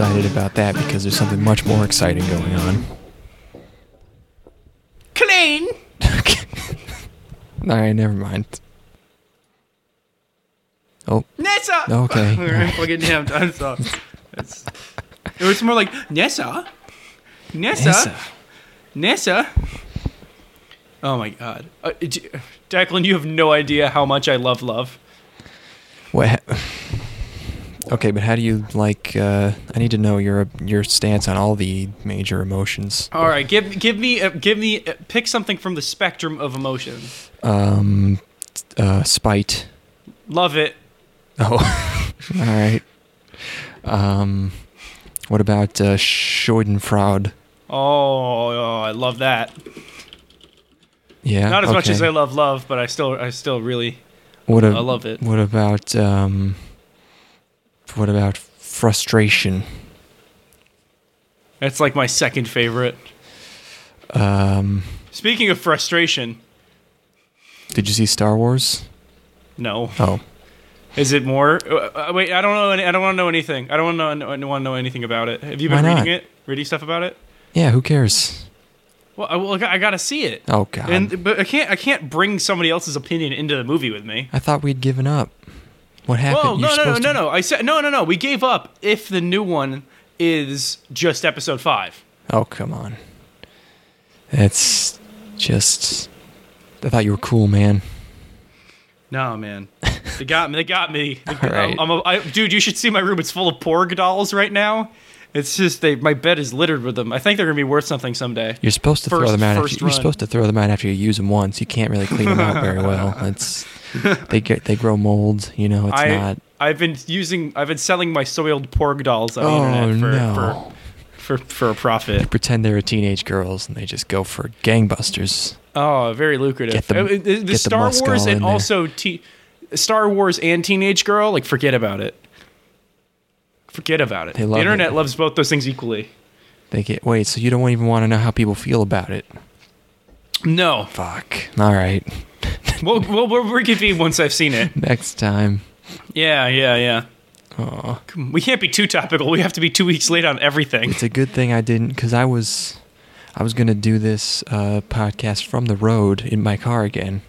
excited about that because there's something much more exciting going on. Clain. All right, never mind. Oh, Nessa. Okay. We're fucking damn. I'm sorry. It's, it was more like Nessa. Nessa. Nessa. Nessa. Oh my god, uh, Declan, you have no idea how much I love love. What? Okay, but how do you like? Uh, I need to know your your stance on all the major emotions. All right, give give me uh, give me uh, pick something from the spectrum of emotions. Um, uh, spite. Love it. Oh, all right. Um, what about uh, Schadenfreude? Oh, oh, I love that. Yeah. Not as much as I love love, but I still I still really What a, I love it. What about um? What about frustration? That's like my second favorite. Um, Speaking of frustration, did you see Star Wars? no. Oh, Is it more? Uh, uh, wait, I don't know. Any, I don't want to know anything. I don't want to know, want to know anything about it. Have you been Why not? reading it? Reading stuff about it? yeah. Who cares? Well, I, well, I got to see it. Oh God. And but I can't I can't bring somebody else's opinion into the movie with me. I thought we'd given up. What happened? You're no, no, no, no, no. I said no, no, no. We gave up if the new one is just episode five. Oh come on. That's just. I thought you were cool, man. No, man. They got me. They got me. They- All right. I'm a, I, dude, you should see my room. It's full of Porg dolls right now. It's just they. My bed is littered with them. I think they're gonna be worth something someday. You're supposed to throw them out. After, you're supposed to throw them out after you use them once. You can't really clean them out very well. It's they get they grow mold. You know, it's I not. I've been using. I've been selling my soiled Porg dolls on the Oh internet for, no! for for for a profit. Pretend they're teenage girls and they just go for gangbusters. Oh, very lucrative. Get the- Uh, the, the the Star musk Wars and also T- Star Wars and Teenage Girl, like forget about it. Forget about it. They The internet it. loves both those things equally. They get wait. So you don't even want to know how people feel about it? No, Fuck. All right. we'll we'll, we'll reconvene once I've seen it. Next time. Yeah, yeah, yeah. Oh, We can't be too topical. We have to be two weeks late on everything. it's a good thing I didn't because I was, I was gonna do this uh, podcast from the road in my car again,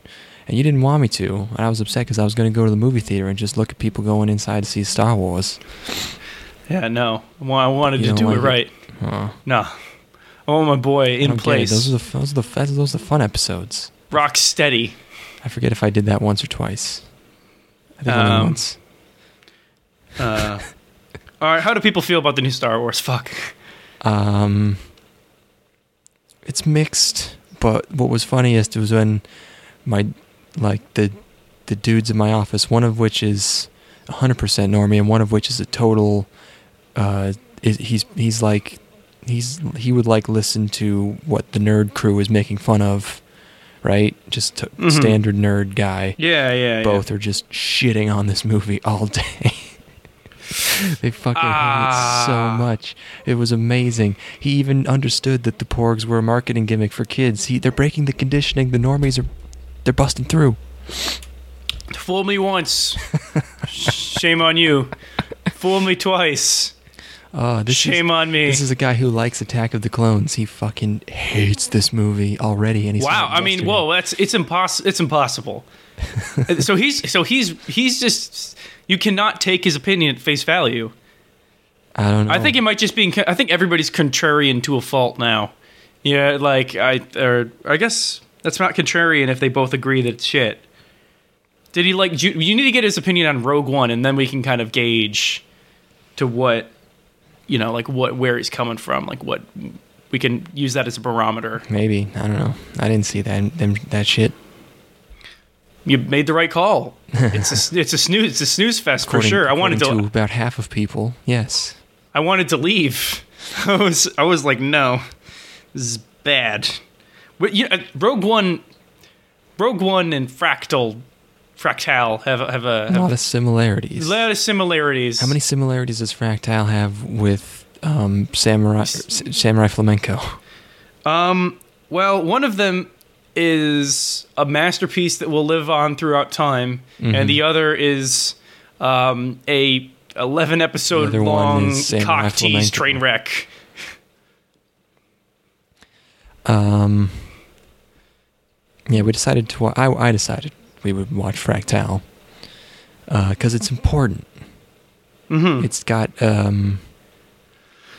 and you didn't want me to. And I was upset because I was gonna go to the movie theater and just look at people going inside to see Star Wars. Yeah, no. I I wanted You to don't do like it it? right. Oh, No. I want my boy I in don't get it. place. Those are the those are the those are the fun episodes. Rock steady. I forget if I did that once or twice. I think only Um, once. Uh, all right, how do people feel about the new Star Wars? Fuck. Um, it's mixed, but what was funniest was when my like the the dudes in my office, one of which is 100% normie, and one of which is a total. Uh, is, he's he's like he's he would like listen to what the nerd crew is making fun of, right? Just t- Mhm. standard nerd guy. Yeah, yeah, Both are just shitting on this movie all day. they fucking hate it so Ah. much. It was amazing. He even understood that the porgs were a marketing gimmick for kids. He, they're breaking the conditioning. The normies are, they're busting through. Fool me once. Shame on you. Fool me twice. Oh, this Shame is, on me. This is a guy who likes Attack of the Clones. He fucking hates this movie already, and he's wow. I mean, whoa. That's it's impossible. It's impossible. so he's so he's he's just you cannot take his opinion at face value. I don't know. I think it might just be. I think everybody's contrarian to a fault now. Yeah, like I or I guess that's not contrarian if they both agree that it's shit. Did he like? You, you need to get his opinion on Rogue One, and then we can kind of gauge to what you know, like what where he's coming from, like what we can use that as a barometer. maybe I don't know. I didn't see that them, that shit. You made the right call. It's a it's a snooze it's a snooze fest for sure. I wanted according to, about half of people. Yes. I wanted to leave. I was I was like, no, this is bad. But you know, Rogue One, Rogue One and Fractal, Fractal have have a, A have lot of similarities. a lot of similarities. How many similarities does Fractal have with um, Samurai S- Samurai Flamenco? Um, well, one of them is a masterpiece that will live on throughout time, Mm-hmm. and the other is um, a eleven episode long cock tease train wreck. Um, yeah, we decided to. I, I decided we would watch Fractal because it's important. Mm-hmm. It's got um,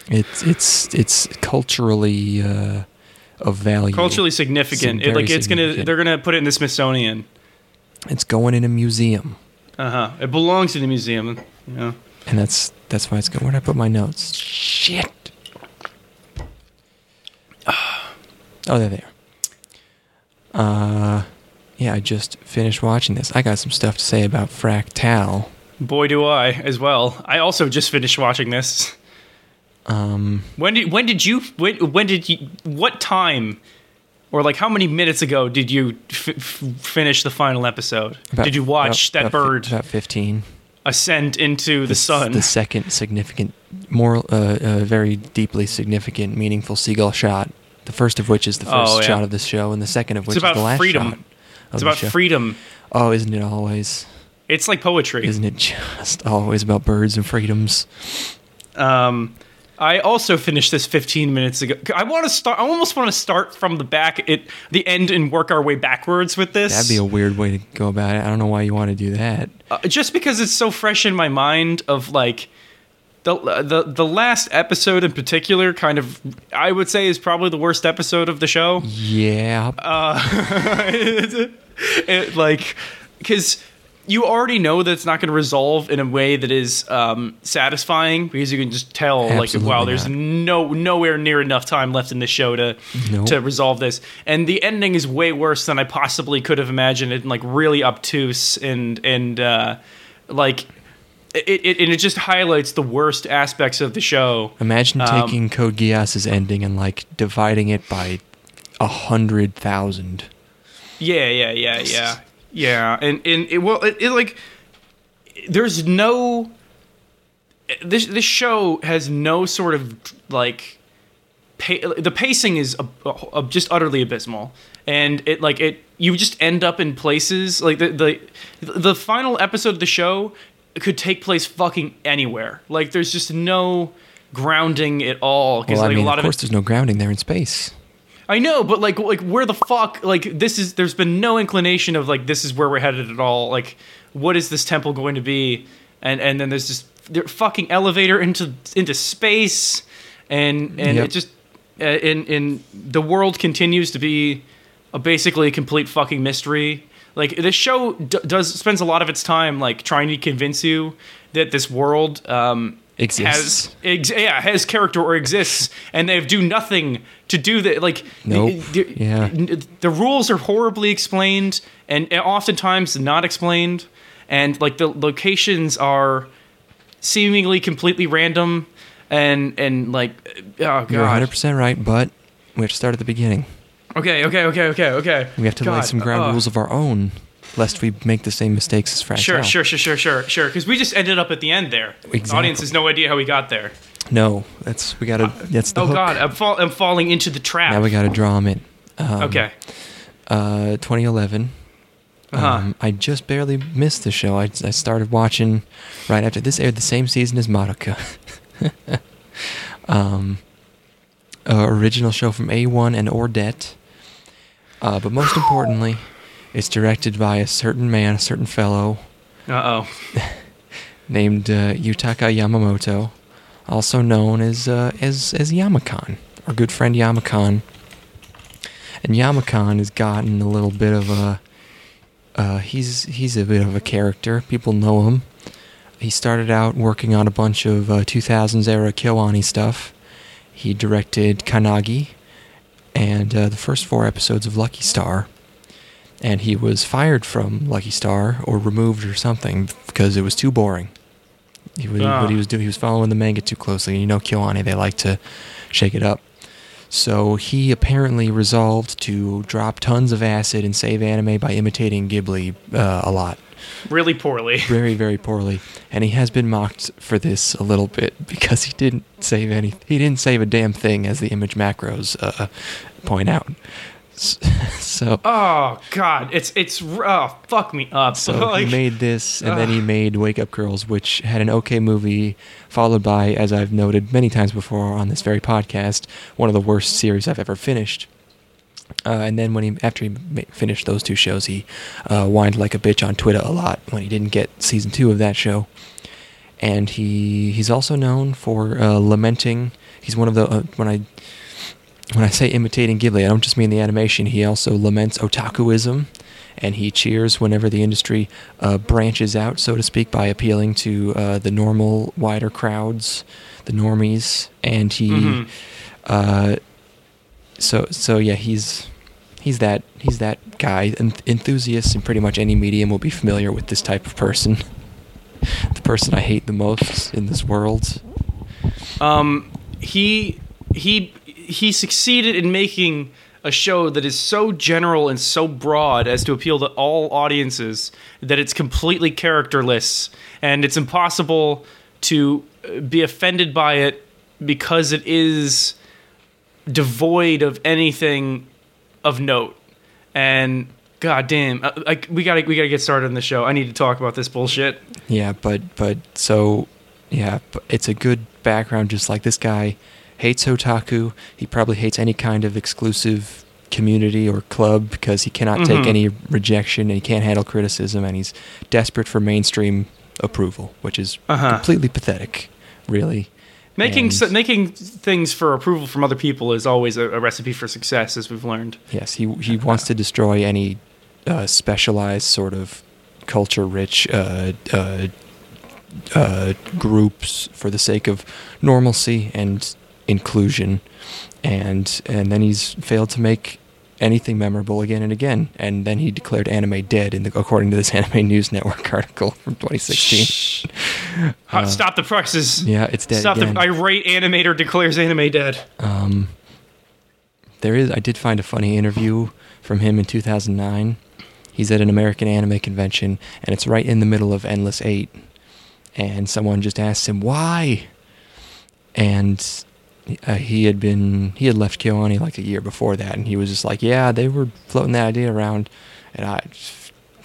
it's it's it's culturally uh, of value. Culturally significant. It's It, like it's gonna, they're gonna put it in the Smithsonian. it's going in a museum, Uh huh. It belongs in the museum. Yeah. and that's that's why it's going. Where did I put my notes? Shit. Oh, there they are. Uh, yeah, I just finished watching this. I got some stuff to say about Fractal. Boy, do I as well. I also just finished watching this. Um, When did when did you when when did you what time or like how many minutes ago did you f- f- finish the final episode? about- did you watch about- that about bird About fifteen. ascend into the, s- sun? The second significant, more uh, uh, very deeply significant, meaningful seagull shot. The first of which is the first Oh, yeah. shot of the show, and the second of which about is the last freedom. shot. It's about freedom. Oh, isn't it always? It's like poetry. Isn't it just always about birds and freedoms? Um, I also finished this 15 minutes ago. I want to start. I almost want to start from the back, at the end, and work our way backwards with this. That'd be a weird way to go about it. I don't know why you want to do that. Uh, just because it's so fresh in my mind of like the the the last episode in particular kind of I would say is probably the worst episode of the show. Yeah, Uh, it, like because you already know that it's not going to resolve in a way that is um, satisfying because you can just tell like wow there's not. no nowhere near enough time left in the show to Nope. to resolve this and the ending is way worse than I possibly could have imagined and like really obtuse and and uh, like it, it and it just highlights the worst aspects of the show imagine Um, taking Code Geass's ending and like dividing it by a hundred thousand. Yeah, yeah, yeah, yeah, yeah. And and it well, it, it like there's no this this show has no sort of like pa- the pacing is ab- ab- just utterly abysmal, and it like it you just end up in places like the the the final episode of the show could take place fucking anywhere. Like there's just no grounding at all because Well, I mean, a lot of of course, it there's no grounding there in space. I know, but like, like where the fuck? Like, this is. There's been no inclination of like this is where we're headed at all. Like, what is this temple going to be? And and then there's this fucking elevator into into space, and and Yep. it just uh, in in the world continues to be a basically a complete fucking mystery. Like this show d- does spends a lot of its time like trying to convince you that this world um, Exists. has ex- yeah has character or exists, and they do nothing to do that. Like Nope. the, the- Yeah. the rules are horribly explained and oftentimes not explained, and like the locations are seemingly completely random, and and like oh god. You're 100 percent right, but we have to start at the beginning. Okay, okay, okay, okay, okay. We have to lay some ground uh, rules of our own, lest we make the same mistakes as Fractal. Sure, sure, sure, sure, sure, sure. Because we just ended up at the end there. The audience has no idea how we got there. No, that's we gotta. That's the oh hook. God, I'm, fall, I'm falling into the trap. Now we gotta draw them in. Um, okay. Uh, 2011. Uh-huh. Um, I just barely missed the show. I, I started watching right after this aired the same season as Madoka. um, uh, original show from A-1 and Ordet. Uh, but most importantly, it's directed by a certain man, a certain fellow Uh oh. named uh, Yutaka Yamamoto, also known as uh, as as Yamakan, our good friend Yamakan. And Yamakan has gotten a little bit of a uh, he's he's a bit of a character. People know him. He started out working on a bunch of uh, 2000s era KyoAni stuff. He directed Kannagi and uh, the first four episodes of Lucky Star. And he was fired from Lucky Star or removed or something because it was too boring. He was, Ah. What he was doing, he was following the manga too closely. You know, KyoAni, they like to shake it up. So he apparently resolved to drop tons of acid and save anime by imitating Ghibli uh, a lot. Really poorly. Very, very poorly. And he has been mocked for this a little bit because he didn't save any. He didn't save a damn thing, as the image macros uh, point out. So Oh God, it's it's oh fuck me up. so like, he made this, and then he made Wake Up Girls, which had an okay movie, followed by, as I've noted many times before on this very podcast, one of the worst series I've ever finished. Uh, and then when he after he ma- finished those two shows, he uh, whined like a bitch on Twitter a lot when he didn't get season two of that show. And he he's also known for uh, lamenting. He's one of the uh, when I when I say imitating Ghibli, I don't just mean the animation. He also laments otakuism, and he cheers whenever the industry uh, branches out, so to speak, by appealing to uh, the normal, wider crowds, the normies. And he, Mhm. uh, so so yeah, he's he's that he's that guy. And enthusiasts in pretty much any medium will be familiar with this type of person. the person I hate the most in this world. Um, he he he succeeded in making a show that is so general and so broad as to appeal to all audiences that it's completely characterless. And it's impossible to uh, be offended by it because it is devoid of anything of note. And god damn uh, like we gotta we gotta get started on the show. I need to talk about this bullshit. Yeah, but but so yeah, it's a good background. Just like this guy hates otaku. He probably hates any kind of exclusive community or club because he cannot Mhm. take any rejection and he can't handle criticism and he's desperate for mainstream approval, which is Uh-huh. completely pathetic, really. Making And- s making things for approval from other people is always a, a recipe for success, as we've learned. Yes, he he wants to destroy any uh, specialized sort of culture-rich uh, uh, uh, groups for the sake of normalcy and inclusion, and and then he's failed to make anything memorable again and again. And then he declared anime dead, in the, according to this Anime News Network article from 2016. Shh. Ha- Stop the. Uh, Yeah, it's dead Stop again. the irate animator declares anime dead. Um, there is. I did find a funny interview from him in 2009. He's at an American anime convention, and it's right in the middle of Endless Eight. And someone just asks him why, and uh, he had been he had left KyoAni like a year before that, and he was just like, "Yeah, they were floating that idea around, and I,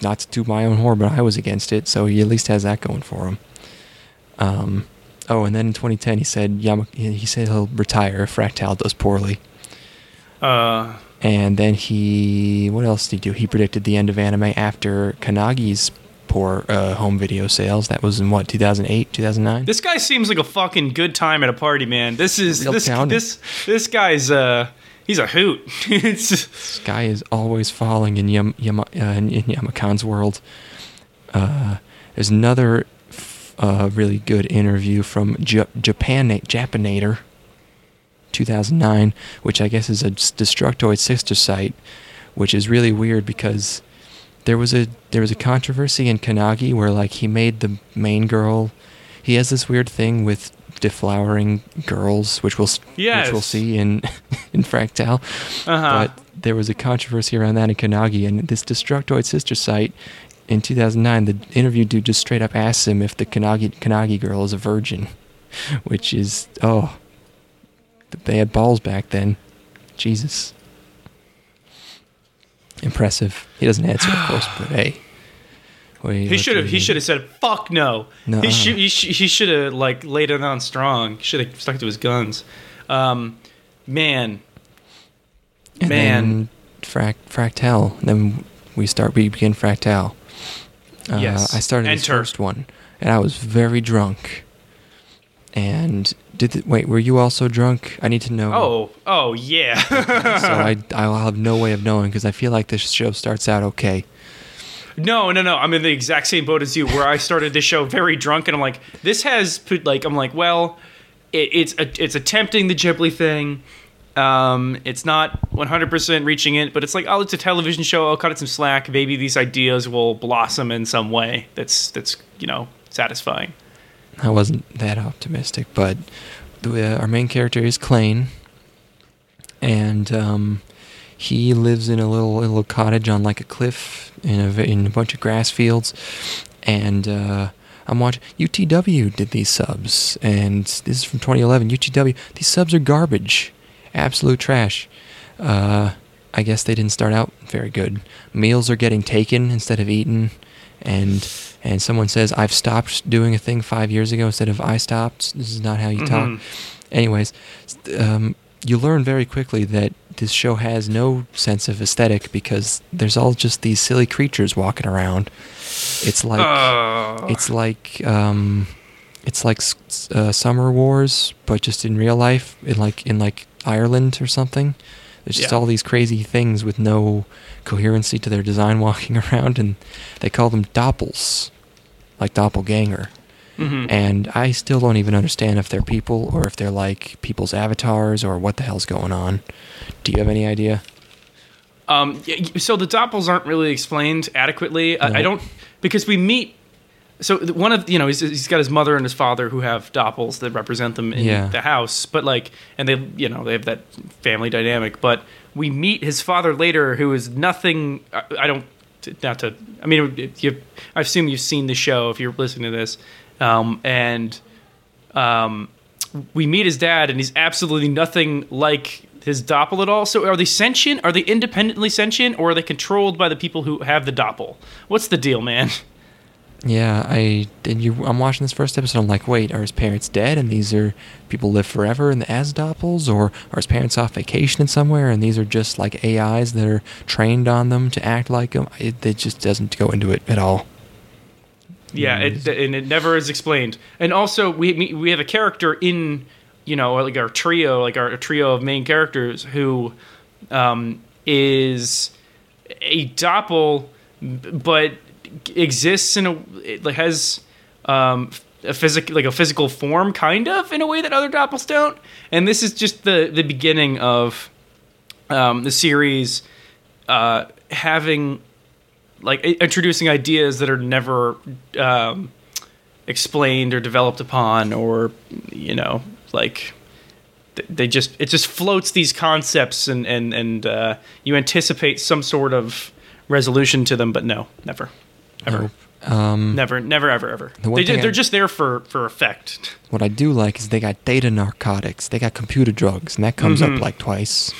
not to do my own horn, but I was against it." So he at least has that going for him. Um, oh, and then in 2010, he said Yama, he said he'll retire if Fractal does poorly. Uh, And then he, what else did he do? He predicted the end of anime after Kannagi's poor uh, home video sales. That was in what 2008, 2009. this guy seems like a fucking good time at a party, man. This is Real this talented. this this guy's uh he's a hoot. it's Sky is always falling in Yam, Yama, uh, in, in Yamakan's world. Uh, there's another f- uh, really good interview from J- Japan Japanator, 2009, which I guess is a Destructoid sister site, which is really weird because there was a there was a controversy in Kannagi where like he made the main girl. He has this weird thing with deflowering girls, which we'll s- which we'll see in in Fractal. uh-huh. But there was a controversy around that in Kannagi, and this Destructoid sister site in 2009, the interview dude just straight up asks him if the Kannagi Kanagi girl is a virgin, which is oh, they had balls back then. Jesus, impressive. He doesn't answer, of course, but hey, he should have. He should have said, "Fuck no." Nuh-uh. He should. He, sh- he should have like laid it on strong. Should have stuck to his guns. Um, man, And Man. then frac Fractal. And then we start. We begin Fractal. Uh, Yes. I started Enter. first one, and I was very drunk. And did the, wait? Were you also drunk? I need to know. Oh, oh yeah. so I I'll have no way of knowing because I feel like this show starts out okay. no, no, no. I'm in the exact same boat as you, where I started this show very drunk, and I'm like, this has put like, I'm like, well, it, it's a, it's attempting the Ghibli thing. Um, it's not 100% reaching it, but it's like, oh, it's a television show. I'll cut it some slack. Maybe these ideas will blossom in some way. That's that's you know satisfying. I wasn't that optimistic, but the, uh, our main character is Clain, and um, he lives in a little little cottage on like a cliff in a in a bunch of grass fields, and uh, I'm watching UTW did these subs, and this is from 2011. UTW, these subs are garbage, absolute trash. Uh, I guess they didn't start out very good. Meals are getting taken instead of eaten, and and someone says I've stopped doing a thing five years ago instead of I stopped. This is not how you Mhm. talk. Anyways, um, you learn very quickly that this show has no sense of aesthetic because there's all just these silly creatures walking around. It's like Oh. it's like um, it's like uh, Summer Wars, but just in real life, in like in like Ireland or something. There's just Yeah. all these crazy things with no coherency to their design walking around, and they call them doppels, like doppelganger. Mhm. And I still don't even understand if they're people or if they're like people's avatars or what the hell's going on. Do you have any idea? Um, so the doppels aren't really explained adequately. I, I don't because we meet. So one of you know he's, he's got his mother and his father who have doppels that represent them in Yeah. the house, but like and they you know they have that family dynamic. But we meet his father later, who is nothing. I, I don't not to. I mean, you. I assume you've seen the show if you're listening to this, um, and um, we meet his dad, and he's absolutely nothing like his doppel at all. So, are they sentient? Are they independently sentient, or are they controlled by the people who have the doppel? What's the deal, man? Yeah, I did. You, I'm watching this first episode. I'm like, wait, are his parents dead, and these are people live forever in the as doppels, or are his parents off vacation somewhere, and these are just like AIs that are trained on them to act like them? It, it just doesn't go into it at all. Yeah, it, and it never is explained. And also, we we we have a character in you know like our trio, like our trio of main characters who um, is a doppel, but exists in a it has um, a physical like a physical form, kind of in a way that other doppels don't. And this is just the the beginning of um, the series uh, having like introducing ideas that are never um, explained or developed upon or you know like they just it just floats these concepts and and and uh, you anticipate some sort of resolution to them but no never ever Nope. Um, never never ever ever The they, they're I- just there for for effect What I do like is they got data narcotics. They got computer drugs, and that comes Mhm. up like twice.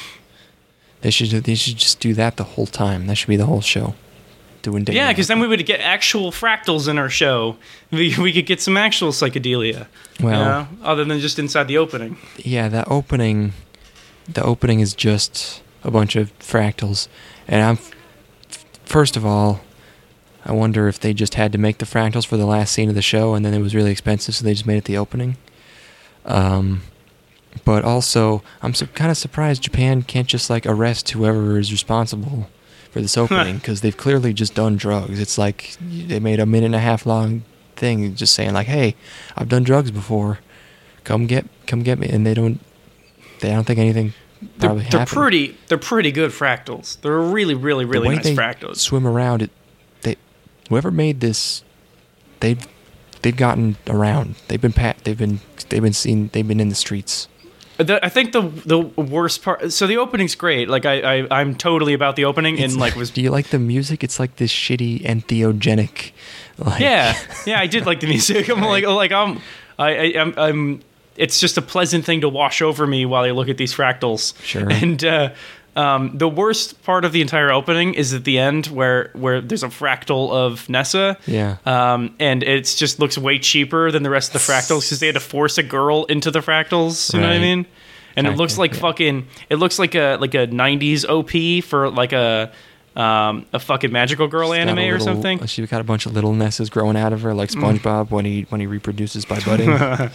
They should they should just do that the whole time. That should be the whole show. Doing data. yeah because then we would get actual fractals in our show we, we could get some actual psychedelia Well- you know, other than just inside the opening yeah, that opening, the opening is just a bunch of fractals, and I'm. First of all, I wonder if they just had to make the fractals for the last scene of the show, and then it was really expensive, so they just made it the opening. Um, but also, I'm su- kind of surprised Japan can't just like arrest whoever is responsible for this opening because they've clearly just done drugs. It's like they made a minute and a half long thing just saying like, "Hey, I've done drugs before. Come get, come get me," and they don't. They don't think anything They're, they're pretty. They're pretty good fractals. They're really, really, The really way nice they fractals. swim around it. Whoever made this, they've they've gotten around. They've been pat. They've been they've been seen. They've been in the streets. The, I think the the worst part. So the opening's great. Like I, I I'm totally about the opening It's- and like was. Do you like the music? It's like this shitty entheogenic. Like, Yeah, yeah, I did like the music. I'm like, like I'm, I, I, I'm, I'm. It's just a pleasant thing to wash over me while I look at these fractals. Sure. And uh, um, the worst part of the entire opening is at the end where where there's a fractal of Nessa. Yeah. Um, and it just looks way cheaper than the rest of the fractals because they had to force a girl into the fractals. You know what I mean? And it looks like yeah. fucking. It looks like a like a '90s OP for like a um, a fucking magical girl She's anime or something. Mm. She got a bunch of little nesses growing out of her, like SpongeBob when he when he reproduces by budding.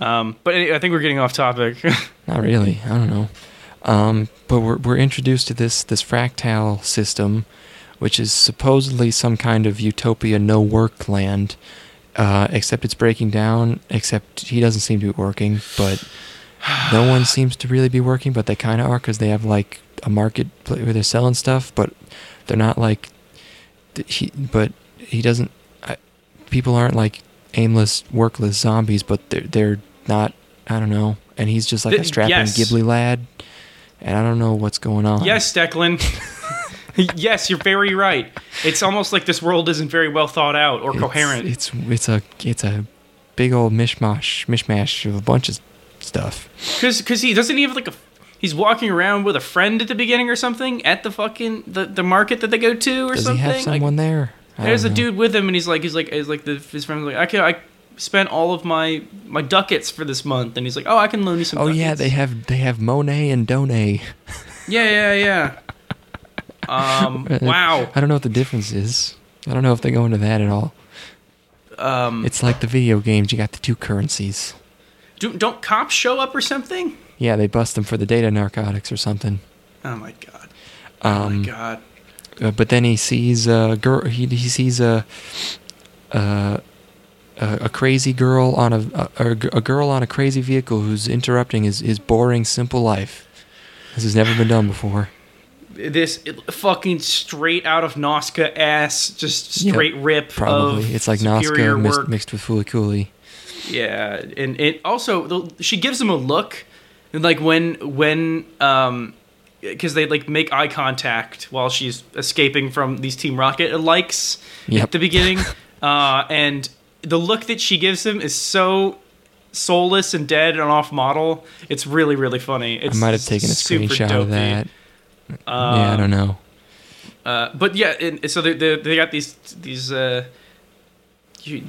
Um, but I think we're getting off topic. Not really. I don't know. Um, but we're we're introduced to this this fractal system, which is supposedly some kind of utopia, no work land. Uh, except it's breaking down. Except he doesn't seem to be working. But no one seems to really be working. But they kind of are because they have like a market where they're selling stuff. But they're not like he. But he doesn't. I, people aren't like aimless, workless zombies. But they're they're not. I don't know. And he's just like a strapping yes. Ghibli lad. And I don't know what's going on. yes, Declan. yes, you're very right. It's almost like this world isn't very well thought out or It's- coherent. It's it's a it's a big old mishmash mishmash of a bunch of stuff. Because because he doesn't he have like a he's walking around with a friend at the beginning or something at the fucking the, the market that they go to or Does something. he have Like, someone there? I there's a know. dude with him, and he's like, he's like, he's like the his friend's like, I can I spent all of my my ducats for this month, and he's like, oh, I can loan you some. Oh yeah, they have they have Monet and Donay. Yeah, yeah, yeah. Um, wow. I don't know what the difference is. I don't know if they go into that at all. Um, It's like the video games. You got the two currencies. do, don't cops show up or something? Yeah, they bust them for the data narcotics or something. Oh my god. Oh Um, my god. Uh, but then he sees a girl. He, he sees a, a a a crazy girl on a, a a girl on a crazy vehicle who's interrupting his his boring simple life. This has never been done before. This fucking straight out of Nausicaä ass, just Yeah, straight rip. Probably it's like Nausicaä mixed, mixed with FLCL. Yeah, and it also she gives him a look, and like when when um, because they like make eye contact while she's escaping from these Team Rocket likes Yep. at the beginning, uh, and the look that she gives him is so soulless and dead and off model. It's really really funny. I might have taken a screenshot of that. Um, yeah, I don't know. Uh, but yeah, and so they, they, they got these these uh,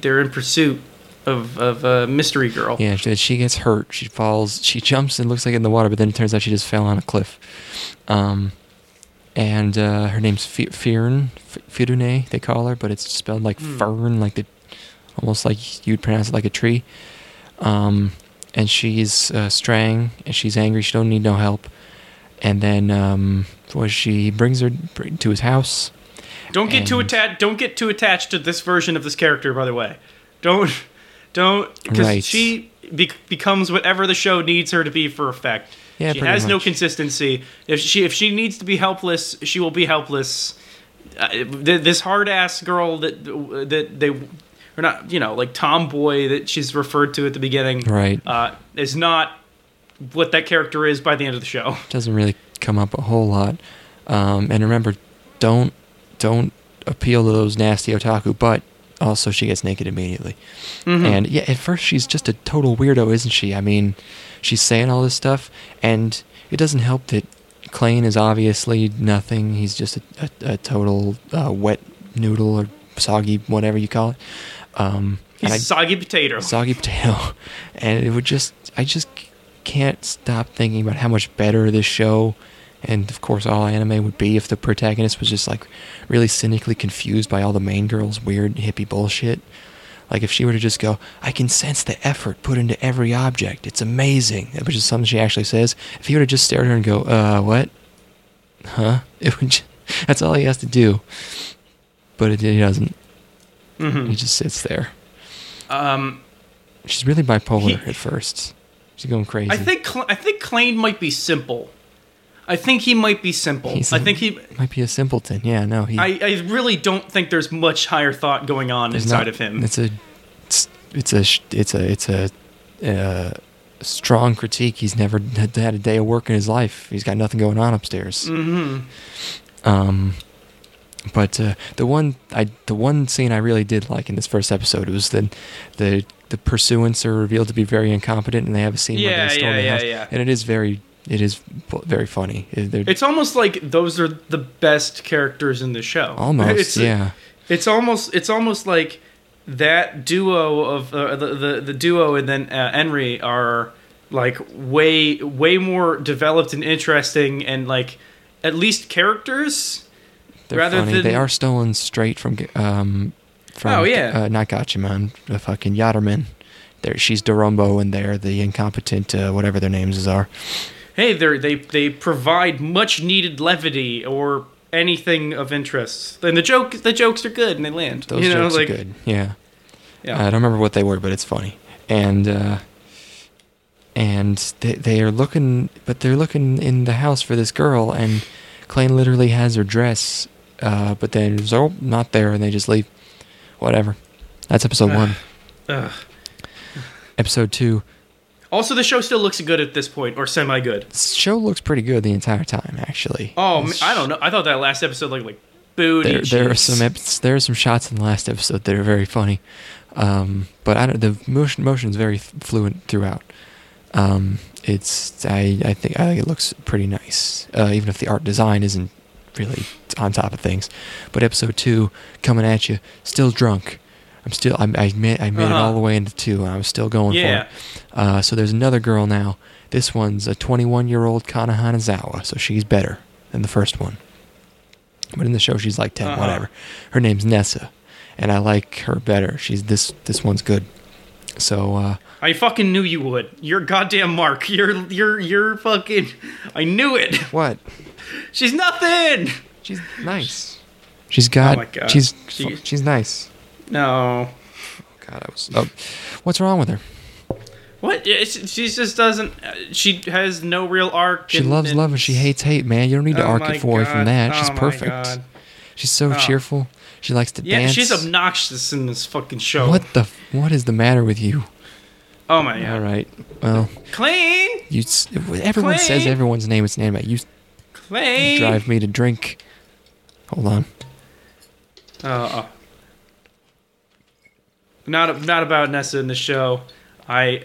they're in pursuit of of a mystery girl. Yeah, she, she gets hurt. She falls. She jumps and looks like in the water, but then it turns out she just fell on a cliff. Um, and uh, her name's F- Fern, F- Phryne, they call her, but it's spelled like Hmm. fern, like the almost like you'd pronounce it like a tree. Um, and she's uh, straying, and she's angry. She don't need no help. And then um, was she brings her to his house. Don't get too attached. Don't get too attached to this version of this character. By the way, don't don't because Right. she be- becomes whatever the show needs her to be for effect. Yeah, she has no consistency. If she if she needs to be helpless, she will be helpless. Uh, this hard ass girl that that they or not you know like tomboy that she's referred to at the beginning Right. uh, is not what that character is by the end of the show. doesn't really come up a whole lot. Um, and remember, don't don't appeal to those nasty otaku. But also, she gets naked immediately. Mhm. And yeah, at first she's just a total weirdo, isn't she? I mean, she's saying all this stuff, and it doesn't help that Clain is obviously nothing. He's just a, a, a total uh, wet noodle or soggy, whatever you call it. Um, He's I- soggy potato. soggy potato. And it would just i just can't stop thinking about how much better this show and of course all anime would be if the protagonist was just like really cynically confused by all the main girl's weird hippie bullshit. Like if she were to just go i can sense the effort put into every object. It's amazing. Which is something she actually says. If he were to just stare at her and go uh what? Huh? It would ju- that's all he has to do. But it, he doesn't Mhm. he just sits there Um, She's really bipolar He- at first. She's going crazy. I think Cl- I think Clain might be simple. I think he might be simple. He's I a- think he. might be a simpleton. Yeah, no, he. I, I really don't think there's much higher thought going on inside not- of him. It's a, it's, it's a, it's a, it's a, uh, strong critique. He's never had a day of work in his life. He's got nothing going on upstairs. hmm Um, but uh, the one I, the one scene I really did like in this first episode was the, the, the pursuants are revealed to be very incompetent, and they have a scene where Yeah, they storm yeah, the yeah, house, yeah. and it is very, it is very funny. They're- It's almost like those are the best characters in the show. almost, It's, yeah. It's almost it's almost like that duo of uh, the, the the duo and then uh, Henry are like way way more developed and interesting and like at least characters. They're rather funny. than- they are stolen straight from um from Oh, yeah. uh, not Gatchaman, the fucking Yatterman. There, she's Dorumbo, and they're the incompetent uh, whatever their names are. Hey, they they they provide much needed levity or anything of interest. And the joke the jokes are good and they land. Those you know, jokes like, are good. Yeah. Yeah. I don't remember what they were, but it's funny. And uh, and they they are looking, but they're looking in the house for this girl, and Clain literally has her dress, uh, but then oh not there, and they just leave. Whatever. That's episode one. Ugh. Episode two. Also, the show still looks good at this point, or semi good. Show looks pretty good the entire time, actually. Oh, It's- I don't know. I thought that last episode looked like booty. there, there are some epi- there are some shots in the last episode that are very funny, um, but I don't, the motion motion is very fluent throughout. Um, it's I I think I think it looks pretty nice, uh, even if the art design isn't really on top of things. But episode two coming at you, still drunk. I'm still I, I made I made it Uh-huh. all the way into two, and I was still going Yeah. for it. Uh, so there's another girl now. This one's a 21 year old Kana Hanazawa, so she's better than the first one. But in the show, she's like 10, Uh-huh. whatever. Her name's Nessa, and I like her better. She's this this one's good. So uh, I fucking knew you would. You're goddamn Mark. You're you're you're fucking. I knew it. what? She's nothing. She's nice. She's got. Oh my God. She's She- she's nice. No. God, I was. Oh, what's wrong with her? What? She she just doesn't. uh, She has no real arc. She and- loves and- love and she hates hate. Man, you don't need to Oh arc my it away from that. She's Oh my perfect. God. She's so Oh. cheerful. She likes to Yeah, dance. she's obnoxious in this fucking show. What the? What is the matter with you? Oh my god. All right. Well, Clain, you. s- Everyone says everyone's name. It's an anime. You drive me to drink. Hold on. Uh, not not about Nessa in the show. I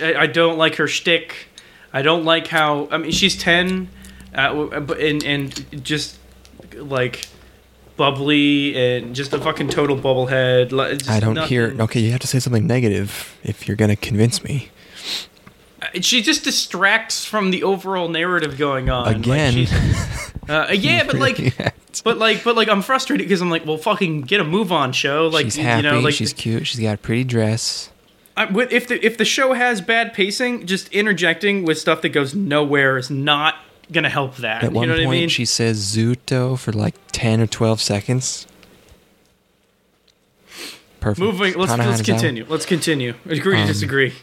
I, I don't like her shtick. I don't like how. I mean, she's ten, uh, but and and just like bubbly and just a fucking total bubblehead. just I don't hear. Okay, you have to say something negative if you're gonna convince me. She just distracts from the overall narrative going on. Like, Again. she's- uh, yeah, but like. Yeah. But like, but like, I'm frustrated because I'm like, well, fucking get a move on, show. Like, she's you happy. know, like she's cute. She's got a pretty dress. I, if the if the show has bad pacing, just interjecting with stuff that goes nowhere is not gonna help that. At you one know point, what I mean? she says "Zuto" for like ten or twelve seconds. Perfect. Moving. Let's let's continue. Let's continue. Agree to Um, disagree.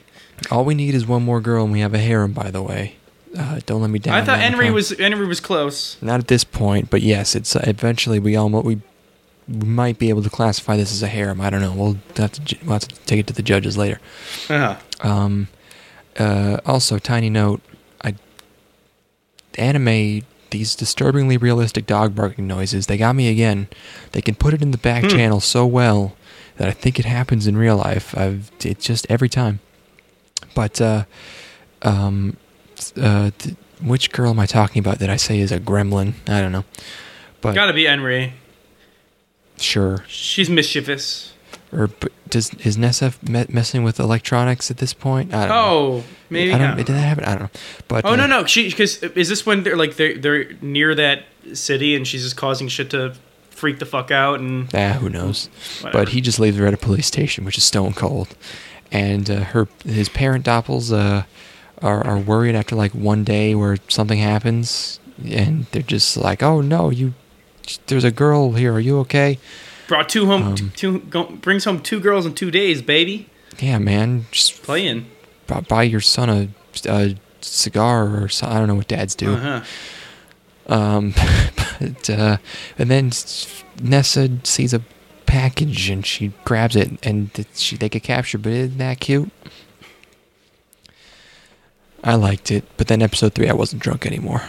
All we need is one more girl, and we have a harem. By the way, uh, don't let me down. I thought Henry was Henry was close. not at this point, but yes, it's uh, eventually we almost we we might be able to classify this as a harem. I don't know. We'll have to we'll have to take it to the judges later. Uh-huh. Um, uh, also, tiny note: I anime these disturbingly realistic dog barking noises. They got me again. They can put it in the back Hmm. channel so well that I think it happens in real life. I've it's just every time. But uh, um, uh, th- which girl am I talking about that I say is a gremlin? I don't know. But Gotta be Henry. sure. She's mischievous. Or does is Nessa me- messing with electronics at this point? I don't know. Oh, maybe. I don't. Did that happen? I don't know. But Oh uh, no no she because is this when they're like they're they're near that city and she's just causing shit to freak the fuck out and Ah, who knows? Whatever. But he just leaves her at a police station, which is stone cold. And uh, her his parent doppels uh, are are worried after like one day where something happens, and they're just like, "Oh no, you." There's a girl here. Are you okay? brought two home Um, two go, brings home two girls in two days baby Yeah, man. Just playing bu- buy your son a, a cigar or so, I don't know what dads do. uh-huh. Um, but uh, and then Nessa sees a package and she grabs it and she they get captured. But isn't that cute? I liked it, but then episode three, I wasn't drunk anymore.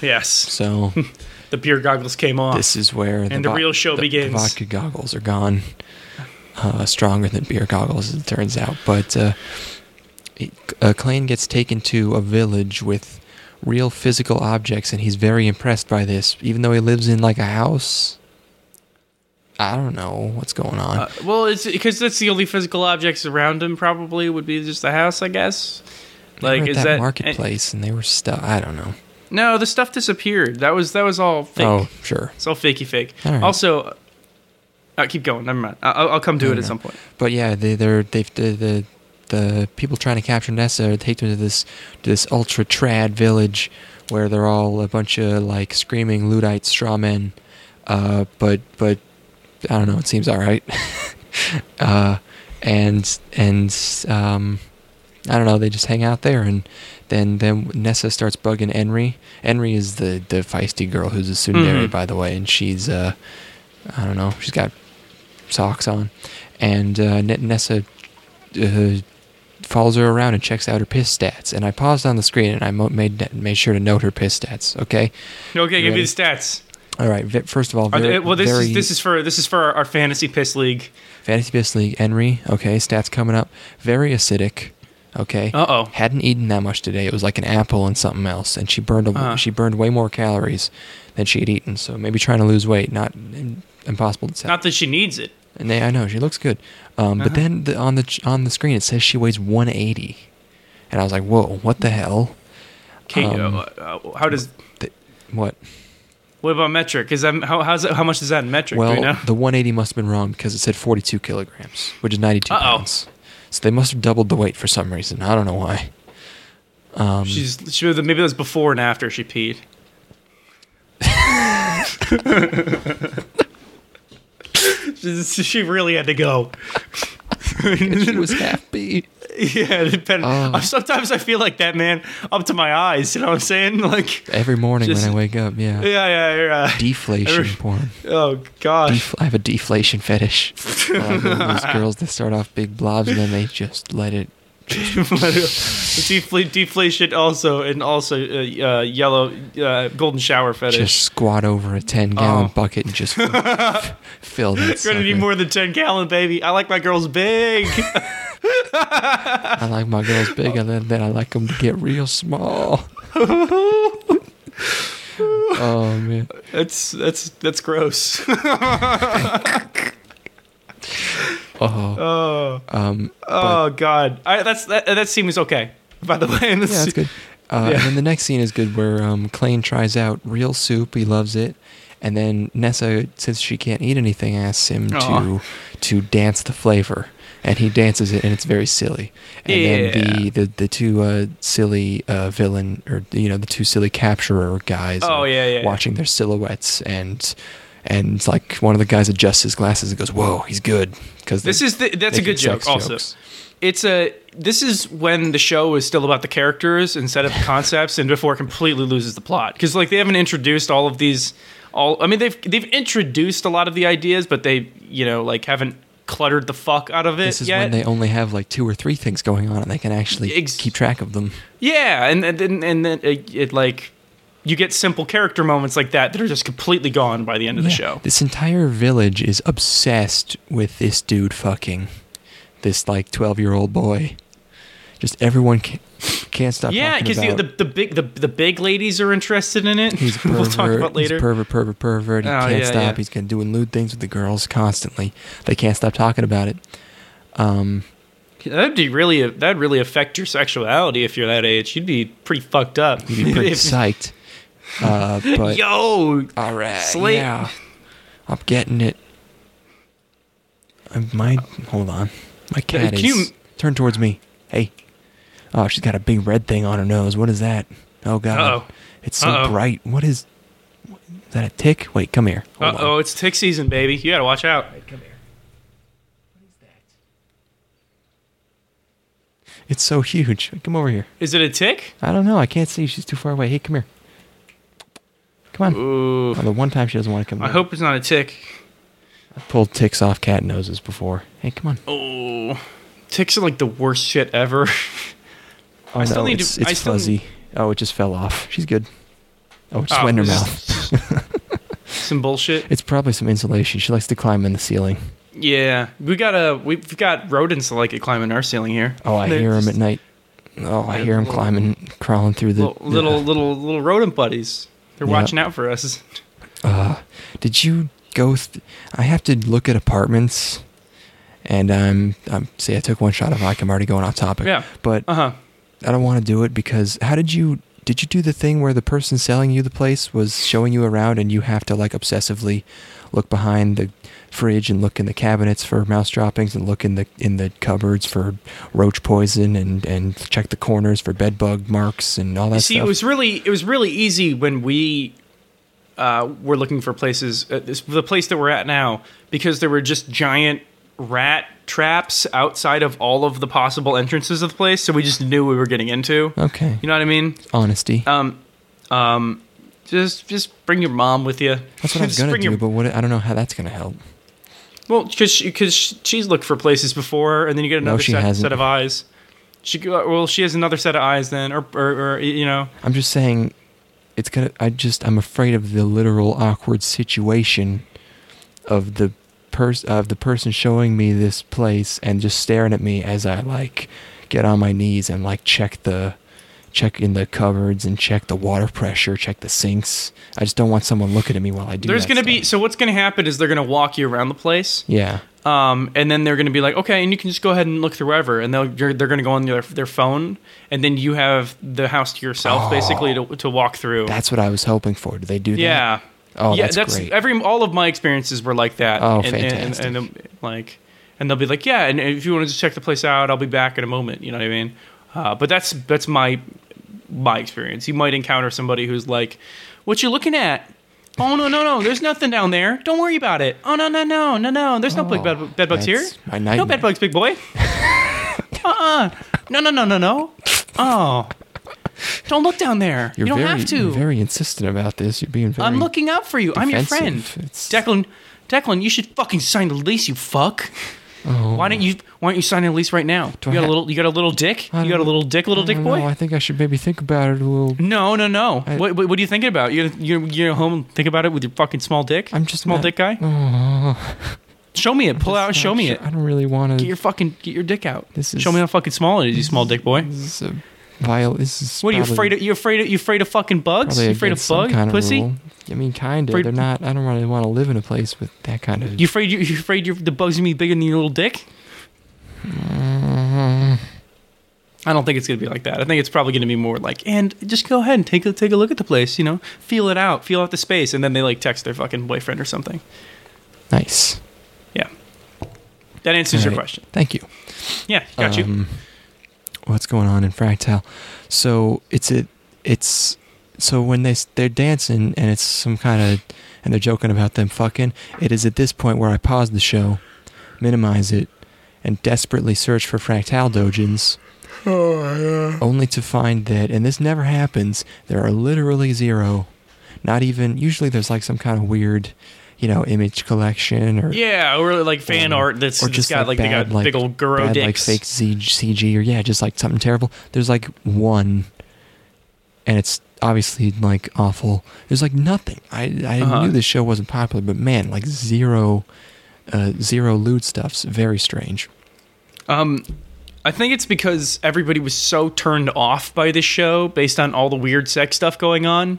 yes So the beer goggles came off this is where And the real show the- the vodka goggles are gone, uh, stronger than beer goggles, it turns out. But uh, uh, Clain gets taken to a village with real physical objects, and he's very impressed by this, even though he lives in like a house. I don't know what's going on. uh, well it's because that's the only physical objects around him probably would be just the house i guess like is that, that marketplace, and they were stuck. I don't know. no the stuff disappeared that was that was all fake Oh, sure. it's all fakey fake All right. also uh, keep going never mind I'll, I'll come to No, it at some point But yeah, they they're they've the, the the people trying to capture Nessa take them to this to this ultra trad village where they're all a bunch of like screaming Luddite straw men. Uh, but but I don't know. It seems all right. uh, and and um, I don't know. They just hang out there, and then then Nessa starts bugging Henry. Henry is the the feisty girl who's a tsundere, Mhm. by the way, and she's uh, I don't know. She's got socks on, and uh, Nessa uh, follows her around and checks out her piss stats. And I paused on the screen and I mo- made made sure to note her piss stats. Okay. okay give me the stats All right. First of all, very, they- well, this very is this is for this is for our, fantasy piss league. fantasy piss league. Henry. Okay. Stats coming up. Very acidic. Okay. Uh oh. Hadn't eaten that much today. It was like an apple and something else, and she burned a, Uh-huh. she burned way more calories than she had eaten. So maybe trying to lose weight, not impossible to tell. Not that she needs it. and they, I know she looks good, um, but Uh-huh. then the, on the on the screen it says she weighs 180, and I was like, whoa, what the hell? Kate, Um, uh, uh, how does Th- what? What about metric? Is that how how's it, how much is that in metric? Well, we the 180 must have been wrong because it said 42 kilograms, which is 92 Uh-oh. pounds. So they must have doubled the weight for some reason. I don't know why. Um, She's she was, maybe that was before and after she peed. She's- she really had to go. she was beat. Yeah, depend. Oh. Sometimes I feel like that man up to my eyes. You know what I'm saying? Like, Every morning Just- when I wake up, yeah. yeah, yeah, yeah. Deflation Every- porn. Oh gosh. Def- I have a deflation fetish. Those girls that start off big blobs and then they just let it. Defla- deflation also and also uh, uh, yellow uh, golden shower fetish. Just squat over a 10 gallon Oh. bucket and just fill that Gonna need more than ten gallon, baby. I like my girls big. I like my girls big and then, then I like them to get real small. oh, man. that's that's that's gross. Oh. oh, Um, oh God. I, that's that. That seems okay. By the way, in this, Yeah, that's good. Uh, Yeah. And then the next scene is good where um, Clain tries out real soup. He loves it. And then Nessa, since she can't eat anything, asks him Aw. to to dance the flavor. And he dances it, and it's very silly. And then the, the, the two uh, silly uh, villain, or, you know, the two silly capturer guys Oh, are yeah, yeah, yeah. watching their silhouettes. And and it's like one of the guys adjusts his glasses and goes, whoa, he's good. Because this is the, that's a good joke. Also, it's a this is when the show is still about the characters instead of the concepts and before it completely loses the plot because like they haven't introduced all of these all i mean they've they've introduced a lot of the ideas but they you know like haven't cluttered the fuck out of it This is yet when they only have like two or three things going on and they can actually Ex- keep track of them. yeah and and then and then it, it like you get simple character moments like that that are just completely gone by the end of the show This entire village is obsessed with this dude fucking this like twelve year old boy. Just everyone can, can't stop. yeah because the, the, the big the, the big ladies are interested in it He's a we'll pervert. talk about He's later a pervert, pervert, pervert. He Oh, can't yeah, stop. yeah. He's gonna doing lewd things with the girls constantly. They can't stop talking about it. Um, That'd be really that'd really affect your sexuality if you're that age. You'd be pretty fucked up. you'd be pretty psyched. Uh, but Yo, all right, Slate- yeah, I'm getting it. I'm, might hold on. My cat can is you- turn towards me. Hey, oh, she's got a big red thing on her nose. What is that? Oh God, Uh-oh. it's so Uh-oh. bright. What is? Is that a tick? Wait, come here. Uh-oh! it's tick season, baby. You gotta watch out. Come here. What is that? It's so huge. Come over here. Is it a tick? I don't know. I can't see. She's too far away. Hey, come here. Come on. Ooh, Oh, the one time she doesn't want to come. I near. hope it's not a tick. I've pulled ticks off cat noses before. Hey, come on. Oh, ticks are like the worst shit ever. Oh I still no, need to- it's, it's I still- fuzzy. Oh, it just fell off. She's good. Oh, it just Oh, went in her mouth. Some bullshit. It's probably some insulation. She likes to climb in the ceiling. Yeah, we got a we've got rodents that like it climbing our ceiling here. Oh, I They're hear them at night. Oh, I hear them little- climbing, crawling through the Little little little, little rodent buddies. They're Yeah. watching out for us. Uh, did you go? Th- I have to look at apartments, and I'm. I'm. See, I took one shot of vodka. I'm already going off topic. Yeah. But Uh huh. I don't want to do it because how did you? Did you do the thing where the person selling you the place was showing you around, and you have to like obsessively look behind the fridge and look in the cabinets for mouse droppings and look in the in the cupboards for roach poison and and check the corners for bed bug marks and all that You see, stuff. it was really it was really easy when we uh, were looking for places. Uh, this, the place that we're at now, because there were just giant rat traps outside of all of the possible entrances of the place, so we just knew we were getting into. okay. You know what I mean? Honesty. Um, um, just just bring your mom with you. That's what I was gonna do, your- but what? I don't know how that's gonna help. well, because because she's looked for places before, and then you get another she set, set of eyes. She go- well, she has another set of eyes then, or or, or you know. I'm just saying, it's gonna. I just I'm afraid of the literal awkward situation of the pers of the person showing me this place and just staring at me as I like get on my knees and like check the check in the cupboards and check the water pressure, check the sinks. I just don't want someone looking at me while I do. There's that gonna be so what's gonna happen is they're gonna walk you around the place. yeah. Um, and then they're going to be like, okay, and you can just go ahead and look through wherever, and they'll you're, they're going to go on their their phone, and then you have the house to yourself, basically, to, to walk through. That's what I was hoping for. Do they do that? yeah, Oh, yeah. that's great. every all of my experiences were like that. Oh, and, and- and- fantastic. And, um, like, and they'll be like, yeah, and if you want to just check the place out, I'll be back in a moment. You know what I mean? Uh, but that's that's my my experience. You might encounter somebody who's like, "What you looking at?" Oh no no no! There's nothing down there. Don't worry about it. Oh no no no no no! There's no big bed, bed bugs here. No bed bugs, big boy. uh-uh. No no no no no. Oh, don't look down there. You're you don't very, have to. You're very insistent about this. You're being very. I'm looking out for you. I'm your friend. It's- Declan, Declan, you should fucking sign the lease, you fuck. Oh. Why don't you Why don't you sign a lease right now? Do you got a little. You got a little dick. You got a little dick, little dick boy. know. I think I should maybe think about it a little. No, no, no. I- what, what, what are you thinking about? You you you home think about it with your fucking small dick. I'm just small not- dick guy. Oh, Show me it. Pull out and show not me sure- it. I don't really want to. Get your fucking get your dick out. This is- show me how fucking small it is, you small dick boy. This is a vile. This is. What are you probably- afraid of? You afraid of? You afraid of fucking bugs? probably You afraid of against some bug kind of pussy? rule. I mean, kind of. Afraid- They're not. I don't really want to live in a place with that kind of. You afraid? You, you afraid your the bugs gonna be bigger than your little dick? Mm, I don't think it's gonna be like that. I think it's probably gonna be more like, and just go ahead and take a take a look at the place. You know, feel it out, feel out the space, and then they like text their fucking boyfriend or something. nice. Yeah, that answers your Alright. question. Thank you. Yeah, got you. Um, What's going on in Fractal? So it's a, it's so when they they're dancing and it's some kind of and they're joking about them fucking. It is at this point where I pause the show, minimize it, and desperately search for Fractal dojins. Oh, Only to find that, and this never happens. There are literally zero. Not even. Usually, there's like some kind of weird, you know, image collection or Yeah, or like fan or- art that's, or just got like, they bad, got like, big old guru bad, like fake CG or yeah, just like something terrible. There's like one, and it's obviously like awful. There's like nothing. I I Uh-huh. knew this show wasn't popular, but man, like zero, uh, zero lewd stuff's very strange. Um, I think it's because everybody was so turned off by this show based on all the weird sex stuff going on.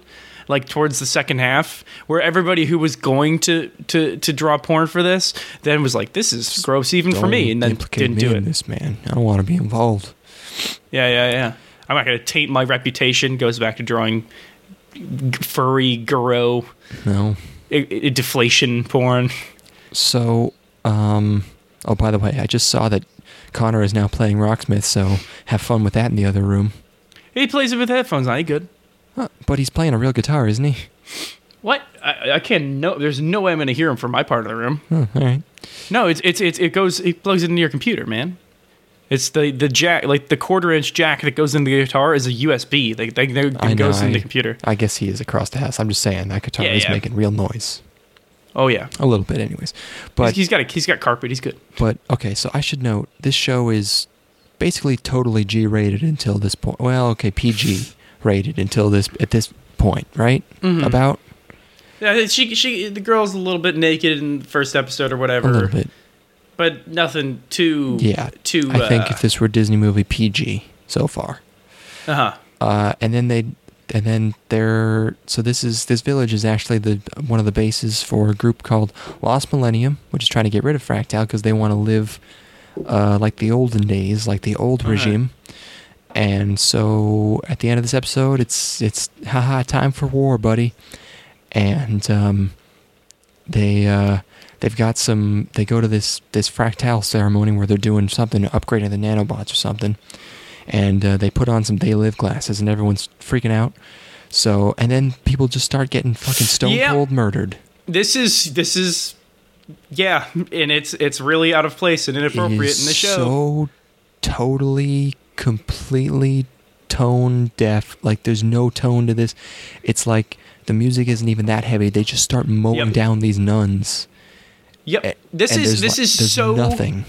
Like towards the second half, where everybody who was going to to to draw porn for this then was like, "This is gross even for Don't me," and then didn't do in it. This man, I don't want to be involved. Yeah, yeah, yeah. I'm not gonna taint my reputation. Goes back to drawing g- furry guru No. i- i- deflation porn. So, um, oh, by the way, I just saw that Connor is now playing Rocksmith. So have fun with that in the other room. He plays it with headphones on. He good. Huh, but he's playing a real guitar, isn't he? What? I, I can't. No, there's no way I'm gonna hear him from my part of the room. Huh, all right. No, it's it's it's it goes it plugs it into your computer, man. It's the the jack like the quarter inch jack that goes into the guitar is a USB. Like that, that know, goes into I- the computer. I guess he is across the house. I'm just saying that guitar Yeah, is yeah. making real noise. Oh yeah, A little bit, anyways. But he's, he's got a, he's got carpet. He's good. but okay, so I should note this show is basically totally G rated until this point. Well, okay, PG rated until this at this point, right? Mhm. About Yeah, she she the girl's a little bit naked in the first episode or whatever. a little bit. but nothing too Yeah. too. I think uh, if this were a Disney movie, PG so far. uh-huh. Uh, and then they, and then they're so this is this village is actually the one of the bases for a group called Lost Millennium, which is trying to get rid of Fractal because they want to live uh, like the olden days, like the old regime. And so at the end of this episode, it's it's haha time for war, buddy. And um, they uh, they've got some. They go to this this fractal ceremony where they're doing something, upgrading the nanobots or something and uh, they put on some they live glasses and everyone's freaking out so and then people just start getting fucking stone cold murdered This is this is yeah, and it's it's really out of place and inappropriate in the show. so totally completely tone deaf like there's no tone to this it's like the music isn't even that heavy they just start mowing Yep. down these nuns Yep. A- This and is this like- is so nothing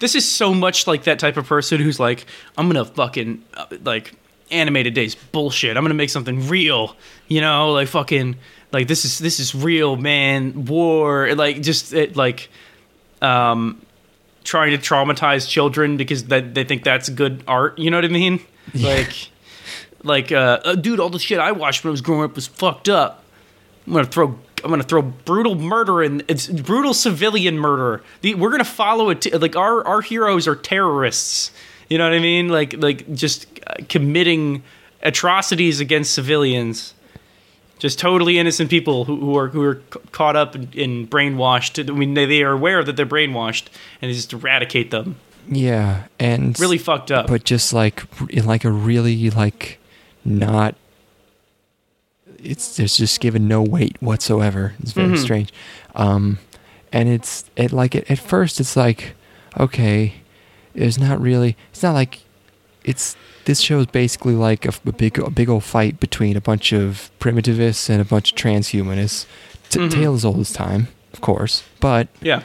This is so much like that type of person who's like, I'm gonna fucking uh, like animated days bullshit. I'm gonna make something real, you know, like fucking like this is this is real, man. War, like just it, like, um, trying to traumatize children because that they think that's good art. You know what I mean? Like, like, uh, uh, dude, all the shit I watched when I was growing up was fucked up. I'm gonna throw. I'm gonna throw brutal murder and it's brutal civilian murder. The, we're gonna follow it. Like our our heroes are terrorists. You know what I mean? Like like just uh, committing atrocities against civilians. Just totally innocent people who, who are who are caught up and, and brainwashed. I mean, they, they are aware that they're brainwashed, and they just eradicate them. Yeah, and Really fucked up. but just like in like a really like not it's there's just given no weight whatsoever it's very Mhm. strange um and it's it like at, at first it's like okay it's not really it's not like it's this show is basically like a, a big a big old fight between a bunch of primitivists and a bunch of transhumanists T- Mhm. tale as old as time of course but yeah,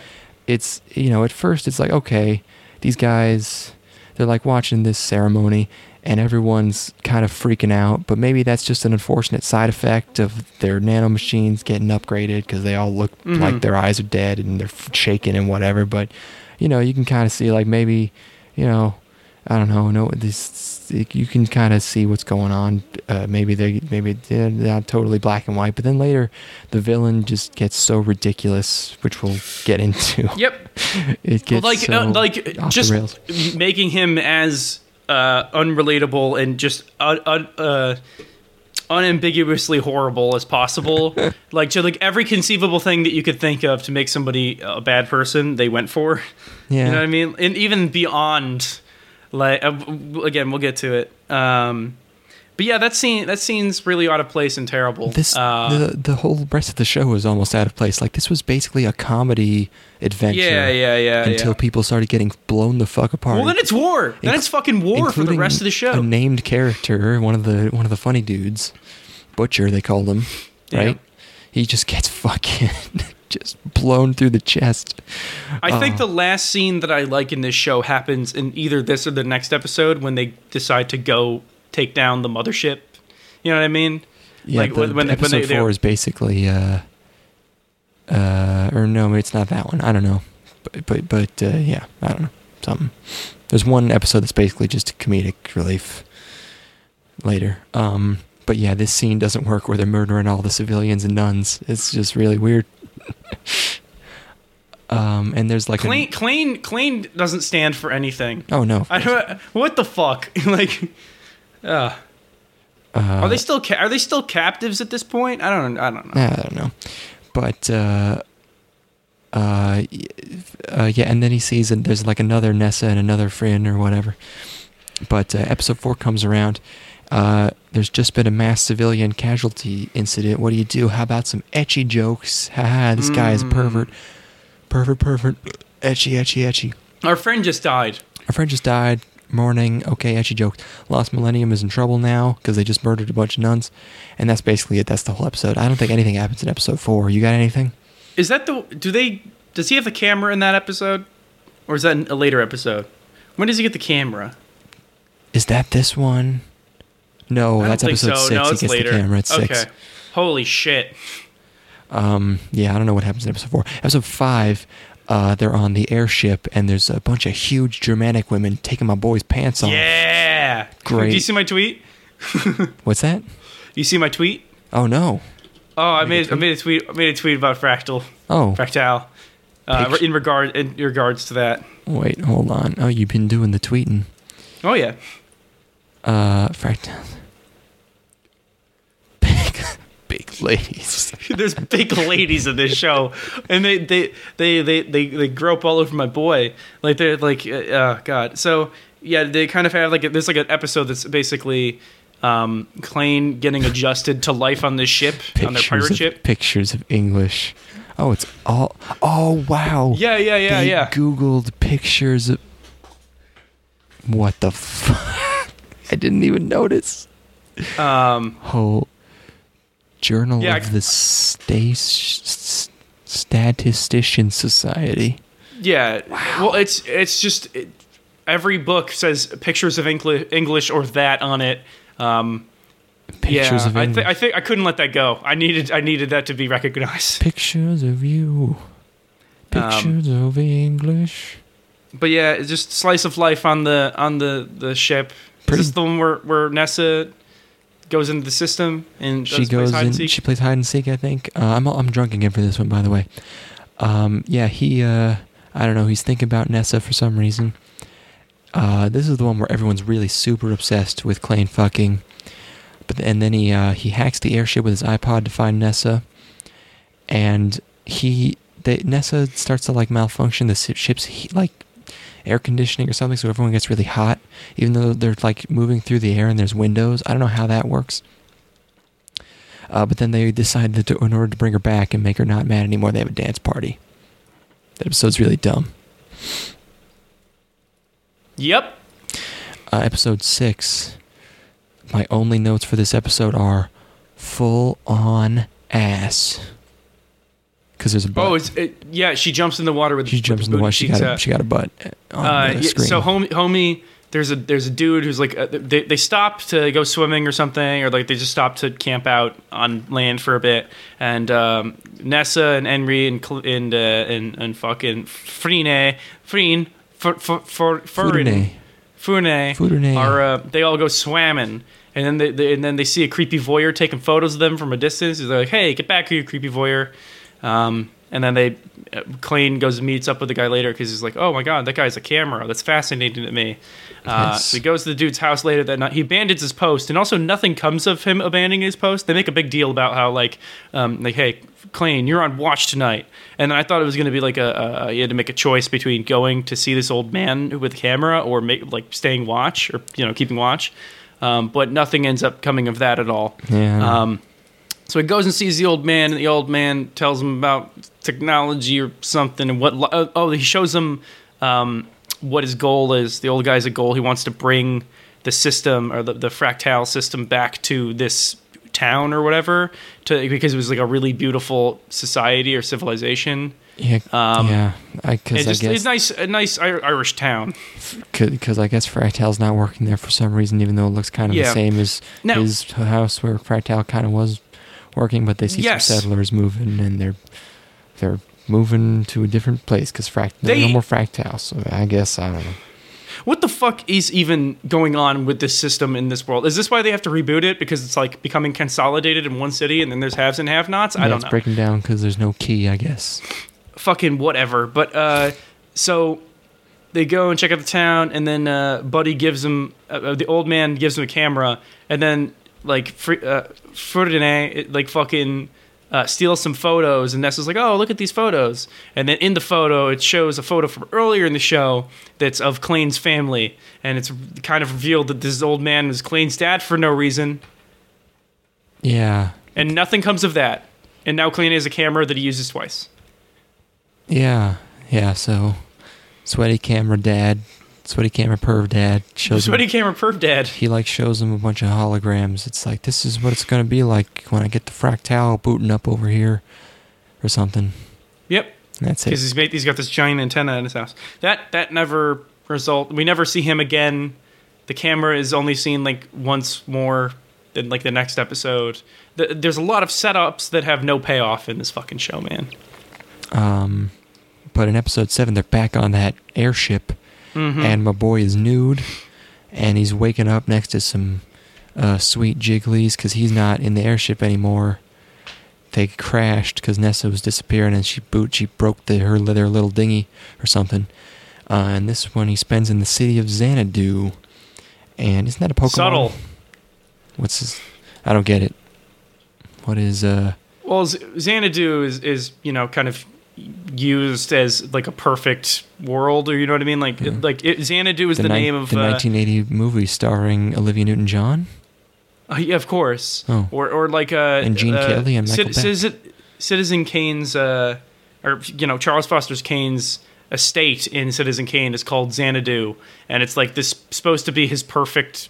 it's you know at first it's like okay these guys they're like watching this ceremony and everyone's kind of freaking out but maybe that's just an unfortunate side effect of their nanomachines getting upgraded because they all look Mhm. like their eyes are dead and they're f- shaking and whatever but you know you can kind of see like maybe you know I don't know. No, this you can kind of see what's going on. Uh, maybe they maybe they're not totally black and white, but then later the villain just gets so ridiculous, which we'll get into. yep. It gets like so uh, like just making him as uh, unrelatable and just uh, uh, uh, unambiguously horrible as possible. like to like every conceivable thing that you could think of to make somebody a bad person, they went for. Yeah, You know what I mean? And even beyond, like uh, again, we'll get to it. Um, but yeah, that scene that scene's really out of place and terrible. this uh, the the whole rest of the show was almost out of place. Like this was basically a comedy adventure. yeah, yeah, yeah. Until yeah. people started getting blown the fuck apart. well, then it's war. Then Inc- it's fucking war for the rest of the show. A named character, one of the one of the funny dudes, Butcher they called him, Yeah. right? He just gets fucking just blown through the chest. I think Uh, the last scene that I like in this show happens in either this or the next episode when they decide to go take down the mothership. You know what I mean? Yeah, like the, when, when, they- when episode they, four is basically, uh, uh, or no, it's not that one. I don't know, but but but uh, yeah, I don't know something. There's one episode that's basically just a comedic relief. Later, um, but yeah, this scene doesn't work where they're murdering all the civilians and nuns. It's just really weird. um, and there's like a- clean, clean, clean doesn't stand for anything. oh no, I don't. What the fuck? like, uh, uh, are they still ca- are they still captives at this point? I don't. I don't know. I don't know, but uh, uh, uh, yeah, and then he sees and there's like another Nessa and another friend or whatever. But uh, episode four comes around. Uh, there's just been a mass civilian casualty incident. What do you do? How about some ecchi jokes? Haha, this guy is a Mm. pervert, pervert, pervert, ecchi, ecchi, ecchi. Our friend just died. Our friend just died. Morning. Okay, ecchi jokes. Lost Millennium is in trouble now because they just murdered a bunch of nuns, and that's basically it. That's the whole episode. I don't think anything happens in episode four. You got anything? Is that the? Do they? Does he have the camera in that episode, or is that a later episode? When does he get the camera? Is that this one? No, that's episode so. six. No, he gets later. the camera. It's okay. six. Holy shit. Um, yeah, I don't know what happens in episode four. Episode five, uh, they're on the airship, and there's a bunch of huge Germanic women taking my boy's pants off. Yeah. Great. Do you see my tweet? What's that? You see my tweet? Oh no. Oh, I Made made a I made a tweet. I made a tweet about fractal, Oh, fractal, uh, in regard in regards to that. wait, hold on. Oh, you've been doing the tweeting. Oh yeah. Uh, fractal. Big, big ladies. There's big ladies in this show, and they they they they they, they grope all over my boy. Like they're like, uh, oh god. So yeah, they kind of have like a, there's like an episode that's basically um Clain getting adjusted to life on this ship on their pirate of, ship. Pictures of English. Oh, it's all. Oh wow. Yeah, yeah, yeah, they yeah. Googled pictures of. What the fuck? I didn't even notice. Um, Whole Journal Yeah, I- of the Sta- Statistician Society. yeah. Well, it's it's just it, every book says pictures of Engli- English or that on it. Um, Pictures yeah, of I, th- I think I couldn't let that go. I needed I needed that to be recognized. Pictures of you. Um, Pictures of English. but yeah, it's just slice of life on the on the the ship. Pretty- Is this the one where where Nessa goes into the system and she goes hide and seek? She plays hide and seek. I think. Uh, I'm I'm drunk again for this one, by the way. Um, yeah, he. Uh, I don't know. He's thinking about Nessa for some reason. Uh, this is the one where everyone's really super obsessed with Clain fucking. But and then he uh, he hacks the airship with his iPod to find Nessa, and he they, Nessa starts to like malfunction. The ship's heat, like air conditioning or something, so everyone gets really hot, even though they're like moving through the air and there's windows. I don't know how that works. Uh, but then they decide that to, in order to bring her back and make her not mad anymore, they have a dance party. That episode's really dumb. Yep. Uh, episode six. My only notes for this episode are full on ass. Because there's a butt. Oh, it's it, yeah. She jumps in the water with. she with jumps in the water. She got a, she got a butt on Uh, yeah, screen. so homie, homie, there's a there's a dude who's like uh, they they stop to go swimming or something, or like they just stop to camp out on land for a bit, and um, Nessa and Henry and and uh, and and fucking Frine Freen for for. Fune are uh, they all go swimming. And then they, they and then they see a creepy voyeur taking photos of them from a distance. They're like, "Hey, get back here, you creepy voyeur!" Um, and then they, uh, Clain goes and meets up with the guy later because he's like, "Oh my god, that guy's a camera. That's fascinating to me." Uh, Yes. So he goes to the dude's house later that night. He abandons his post, and also nothing comes of him abandoning his post. They make a big deal about how like, um, like, "Hey, Clain, you're on watch tonight." And I thought it was going to be like a, a you had to make a choice between going to see this old man with a camera or make like staying watch or you know keeping watch. Um, but nothing ends up coming of that at all. Yeah. Um, so he goes and sees the old man, and the old man tells him about technology or something, and what. uh, Oh, he shows him um, what his goal is. The old guy's a goal. He wants to bring the system or the, the fractal system back to this town or whatever, to because it was like a really beautiful society or civilization. yeah. um, yeah. I because It's I guess it's nice, a nice Irish town. because I guess Fractal's not working there for some reason, even though it looks kind of Yeah. the same as Now- his house where Fractal kind of was working. But they see Yes. some settlers moving, and they're they're moving to a different place because Fract there's They- no more Fractal. So I guess I don't know. What the fuck is even going on with this system in this world? Is this why they have to reboot it because it's like becoming consolidated in one city and then there's haves and have-nots? I don't know. it's breaking down because there's no key. I guess. Fucking whatever. But uh, so they go and check out the town, and then uh, Buddy gives them uh, uh, the old man gives him a camera, and then like Fr- uh, Ferdinand like fucking. Uh, steals some photos, and Nessa's like, "Oh, look at these photos." And then in the photo, it shows a photo from earlier in the show that's of Clain's family, and it's kind of revealed that this old man was Clain's dad for no reason, Yeah. and nothing comes of that. And now Clain has a camera that he uses twice. Yeah. Yeah. So, sweaty camera dad, sweaty camera perv dad shows him Sweaty camera perv dad. he like shows him a bunch of holograms. It's like this is what it's gonna be like when I get the fractal booting up over here, or something. Yep, And that's because it. he's made he's got this giant antenna in his house. That that never result. We never see him again. The camera is only seen like once more than like the next episode. The, there's a lot of setups that have no payoff in this fucking show, man. Um, but in episode seven, they're back on that airship, Mhm. and my boy is nude, and he's waking up next to some uh, sweet jigglies because he's not in the airship anymore. They crashed because Nessa was disappearing, and she boot she broke the her their little dinghy or something. Uh, and this one he spends in the city of Xanadu, and isn't that a Pokemon? Subtle. What's his? I don't get it. What is uh? Well, Xanadu is is you know kind of used as like a perfect world, or you know what I mean? Like Mhm. like it, Xanadu is the, nin- name of the uh, 1980 movie starring Olivia Newton-John. Uh, yeah, of course. Oh. Or or like uh, And Gene uh, Kelly and Michael Beck. Citizen, Citizen Kane's uh, or you know Charles Foster's Kane's estate in Citizen Kane is called Xanadu, and it's like this supposed to be his perfect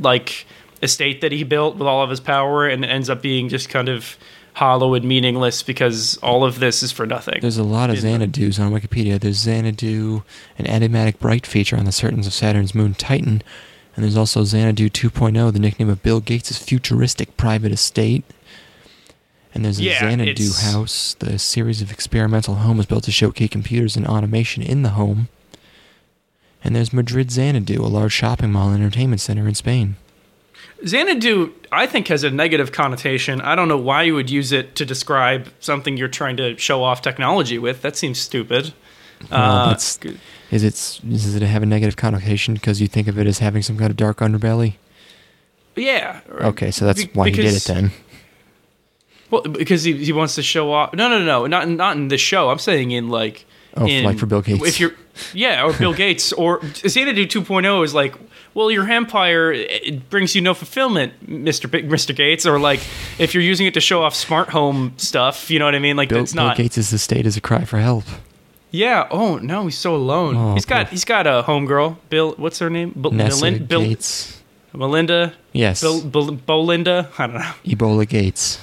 like estate that he built with all of his power, and it ends up being just kind of hollow and meaningless because all of this is for nothing. There's a lot of Xanadus on Wikipedia. There's Xanadu, an enigmatic bright feature on the surface of Saturn's moon Titan, and there's also Xanadu 2.0, the nickname of Bill Gates' futuristic private estate. And there's a Yeah, Xanadu it's- house, the series of experimental homes built to showcase computers and automation in the home. And there's Madrid Xanadu, a large shopping mall and entertainment center in Spain. Xanadu, I think, has a negative connotation. I don't know why you would use it to describe something you're trying to show off technology with. That seems stupid. Well, Uh, Is it does it have a negative connotation because you think of it as having some kind of dark underbelly? yeah. Okay, so that's Be- why he did it then. Well, because he, he wants to show off. No, no, no, no, not not in the show. I'm saying in like. Oh, in, like for Bill Gates. If you're, yeah, or Bill Gates, or Xanadu 2.0 is like, well, your empire it brings you no fulfillment, Mister Mister Gates, or like if you're using it to show off smart home stuff, you know what I mean? Like Bill, it's Bill not. Gates' estate is a cry for help. Yeah. Oh no, he's so alone. Oh, he's got poor- he's got a homegirl. Bill, what's her name? Bill, Nessa Melin- Bill, Gates. Melinda. Yes. Bill, Bill, Bolinda. I don't know. Ebola Gates.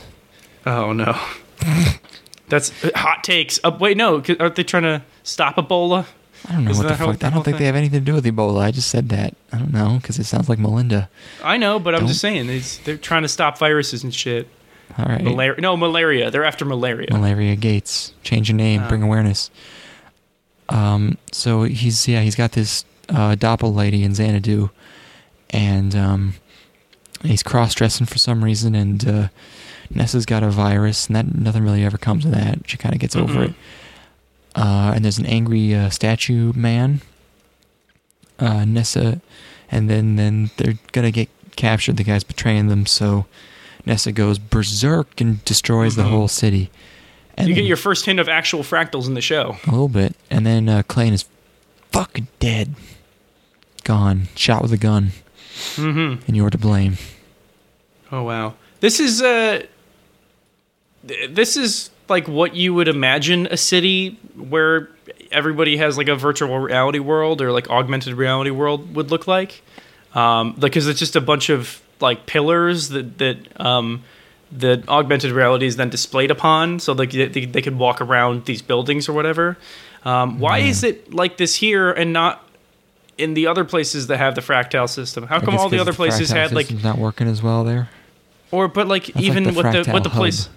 Oh no. That's uh, hot takes. Uh, wait, no. Aren't they trying to stop Ebola? I don't know Isn't what the fuck. I don't think thing? they have anything to do with Ebola. I just said that. I don't know because it sounds like Melinda. I know, but I'm just saying it's, they're trying to stop viruses and shit. All right. Malaria? No, malaria. They're after malaria. Malaria Gates. Change your name. Oh. Bring awareness. Um. So he's yeah he's got this uh, doppel lady in Xanadu, and um, he's cross dressing for some reason, and uh, Nessa's got a virus, and that nothing really ever comes of that. She kind of gets over Mhm. it. Uh, and there's an angry uh, statue man. Uh, Nessa, and then then they're gonna get captured. The guy's betraying them, so Nessa goes berserk and destroys the Mhm. whole city. And you get then- your first hint of actual fractals in the show. a little bit, and then uh, Clayton is fucking dead, gone, shot with a gun, Mm-hmm. and you're to blame. Oh wow. This is uh th- this is like what you would imagine a city where everybody has like a virtual reality world or like augmented reality world would look like. Um because it's just a bunch of like pillars that that um that augmented reality is then displayed upon so like they, they could walk around these buildings or whatever. Um, why is it like this here and not in the other places that have the fractal system? How come all the other places had like not working as well there. or but like like even the what the what the place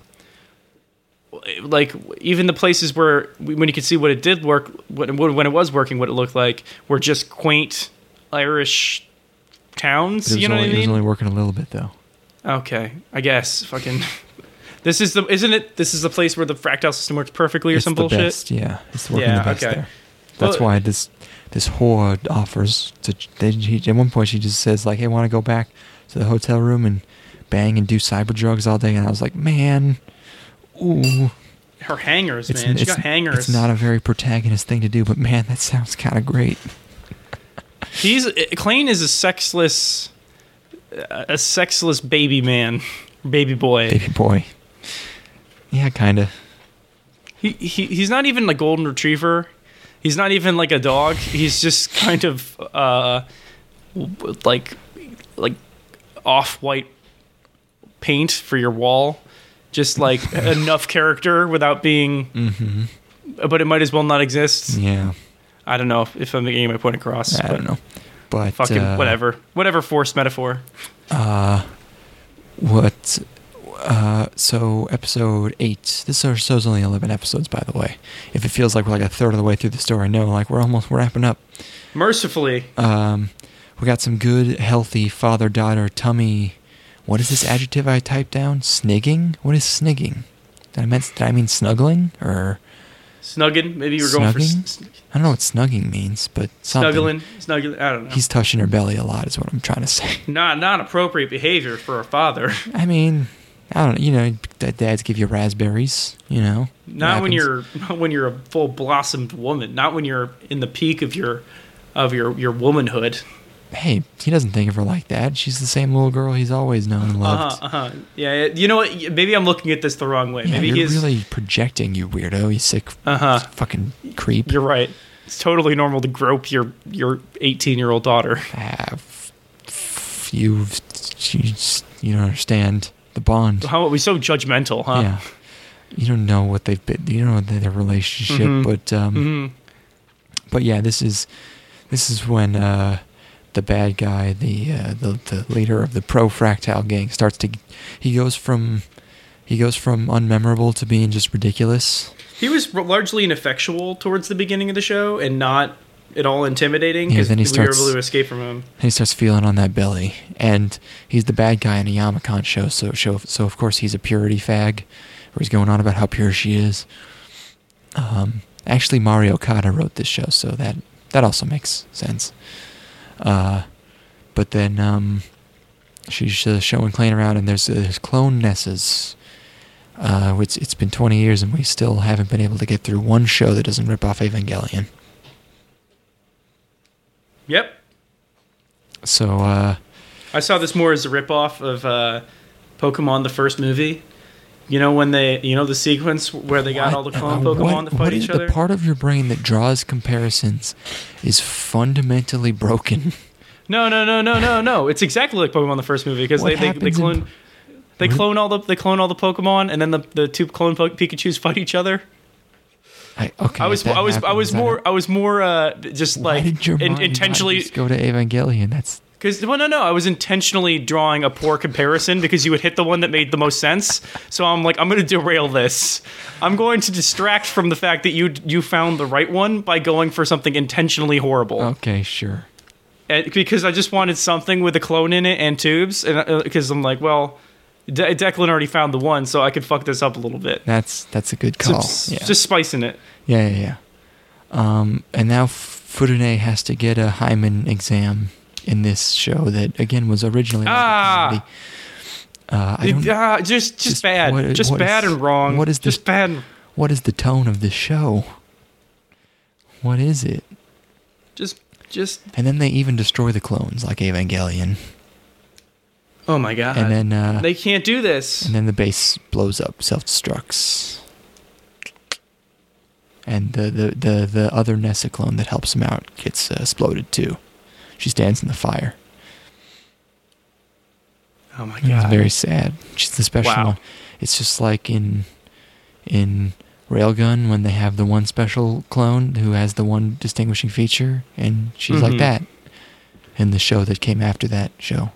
like even the places where when you could see what it did work when, when it was working what it looked like were just quaint irish towns But it was, you know only, what i it was only working a little bit though. okay i guess fucking this is the isn't it this is the place where the fractal system works perfectly or it's some the bullshit best, yeah. It's working Yeah, the best okay. there. That's Well- why this this whore offers to. They, he, at one point, she just says like, "Hey, want to go back to the hotel room and bang and do cyber drugs all day?" And I was like, "Man, ooh." her hangers It's, man she got hangers it's not a very protagonist thing to do, but man, that sounds kind of great. he's Clain is a sexless a sexless baby man baby boy Baby boy. Yeah, kind of. He, he he's not even a golden retriever. He's not even like a dog. He's just kind of uh like like off white paint for your wall. Just like enough character without being Mm-hmm. but it might as well not exist. Yeah, I don't know if I'm getting my point across. I don't know, but Fucking uh, whatever. Whatever forced metaphor. Uh, what? Uh, so episode eight. This show's only eleven episodes, by the way. If it feels like we're like a third of the way through the story, no, like we're almost wrapping up. Mercifully. Um, we got some good, healthy father-daughter tummy. What is this adjective I typed down? Snigging. What is snigging? Did I meant? Did I mean snuggling or? Snugging. Maybe you were going for Snugging? I don't know what snugging means, but something. snuggling. Snuggling. I don't know. He's touching her belly a lot, is what I'm trying to say. not not appropriate behavior for a father. I mean, I don't. You know, dads give you raspberries. You know, Not when you're not when you're a full blossomed woman. Not when you're in the peak of your of your your womanhood. Hey, he doesn't think of her like that. She's the same little girl he's always known and Uh loved. huh. Uh huh. Yeah. You know what? Maybe I'm looking at this the wrong way. Yeah, Maybe you're he's. really projecting, you weirdo. You sick Uh huh. fucking creep. You're right. It's totally normal to grope your your 18 year old daughter. Ah, f- you, you, you don't understand the bond. How are we so judgmental, huh? Yeah, you don't know what they've been. You don't know their relationship, Mhm. but um, hmm but yeah, this is this is when uh, the bad guy, the, uh, the the leader of the pro Fractal gang, starts to he goes from he goes from unmemorable to being just ridiculous. He was largely ineffectual towards the beginning of the show, and not at all intimidating Yeah, then he we starts- were able to escape from him. He starts feeling on that belly, and he's the bad guy in a Yamakan show. So, show, so of course he's a purity fag, where he's going on about how pure she is. Um, actually, Mari Okada wrote this show, so that that also makes sense. Uh, but then um, she's uh, showing playing around, and there's uh, there's clone Nessas. Uh, it's it's been 20 years, and we still haven't been able to get through one show that doesn't rip off Evangelion. Yep. So. Uh, I saw this more as a ripoff of uh, Pokemon the first movie. You know when they, you know the sequence where they got all the clone uh, Pokemon what- to what fight is each other. The part of your brain that draws comparisons is fundamentally broken. No, no, no, no, no, no. It's exactly like Pokemon the first movie because they, they, they happens in- clone they clone all the they clone all the Pokemon and then the, the two clone po- Pikachu's fight each other. I, okay, I was if that I was I was more I was more uh, just Why like in- intentionally go to Evangelion? That's because well no no I was intentionally drawing a poor comparison because you would hit the one that made the most sense. So I'm like I'm going to derail this. I'm going to distract from the fact that you you found the right one by going for something intentionally horrible. okay, sure. and, because I just wanted something with a clone in it and tubes, and because I'm like, well, De- Declan already found the one, so I could fuck this up a little bit. That's that's a good So call. just, yeah. just spicing it. yeah, yeah, yeah. Um, and now Phryne has to get a hymen exam in this show that again was originally Ah! Uh, I don't, Ah, just, just, just bad, what- just what bad is- and wrong. what is just bad? what is the tone of this show? What is it? Just, just. And then they even destroy the clones like Evangelion. Oh my god! and then uh, they can't do this. and then the base blows up, self destructs. And the, the, the, the other Nessa clone that helps him out gets uh, exploded too. She stands in the fire. oh my god! It's very sad. She's the special Wow. one. It's just like in in Railgun when they have the one special clone who has the one distinguishing feature, and she's like Mhm. that in the show that came after that show.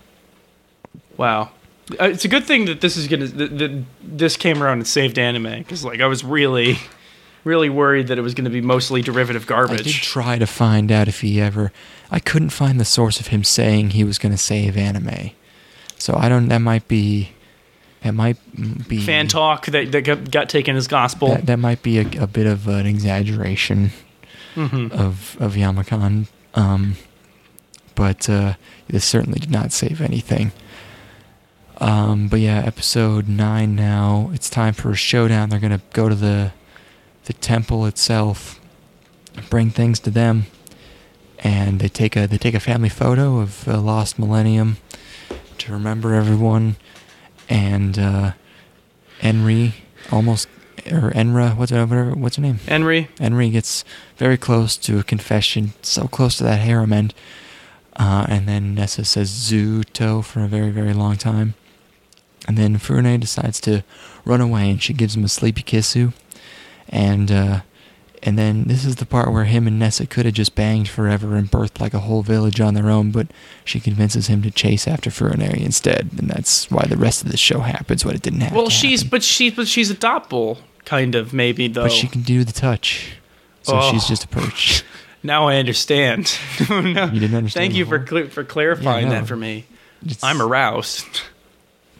Wow. Uh, it's a good thing that this is gonna that, that this came around and saved anime because like I was really, really worried that it was gonna be mostly derivative garbage. I did try to find out if he ever. I couldn't find the source of him saying he was going to save anime. So I don't. That might be. That might be Fan talk that, that got, got taken as gospel. That, that might be a, a bit of an exaggeration hmm of of Yamakan. Um, but uh, this certainly did not save anything. Um, but yeah, episode nine now. It's time for a showdown. They're gonna go to the the temple itself, bring things to them, and they take a they take a family photo of a lost millennium to remember everyone. And uh, Enri almost or Enra, what's her, whatever, what's her name? Henry, Henry gets very close to a confession, so close to that harem end. Uh, and then Nessa says Zuto for a very, very long time. And then Phryne decides to run away and she gives him a sleepy kissu. And, uh, and then this is the part where him and Nessa could have just banged forever and birthed like a whole village on their own, but she convinces him to chase after Phryne instead. And that's why the rest of the show happens when it didn't happen. well, she's but she but she's a doppel kind of maybe though. But she can do the touch. So Oh. she's just a perch. now I understand. no, You didn't understand Thank you for cl- for clarifying Yeah, no. that for me. It's- I'm aroused.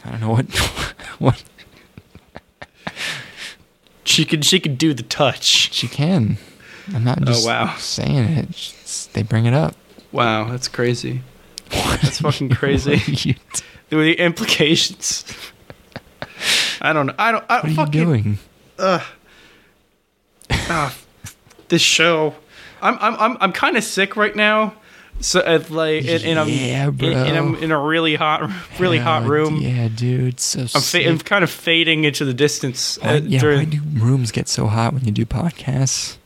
I don't know what what She could she could do the touch. she can. I'm not just Oh, wow. saying it. It's they bring it up. Wow, that's crazy. That's fucking crazy. What you, The implications. I don't know. I don't. I what are you fucking, doing? ah, this show. I'm I'm I'm I'm kind of sick right now. So uh, like in, in, a, Yeah, in, in, a, in a really hot really hot room. Yeah, dude. So I'm, fa- I'm kind of fading into the distance. Why, uh, yeah, during- why do rooms get so hot when you do podcasts?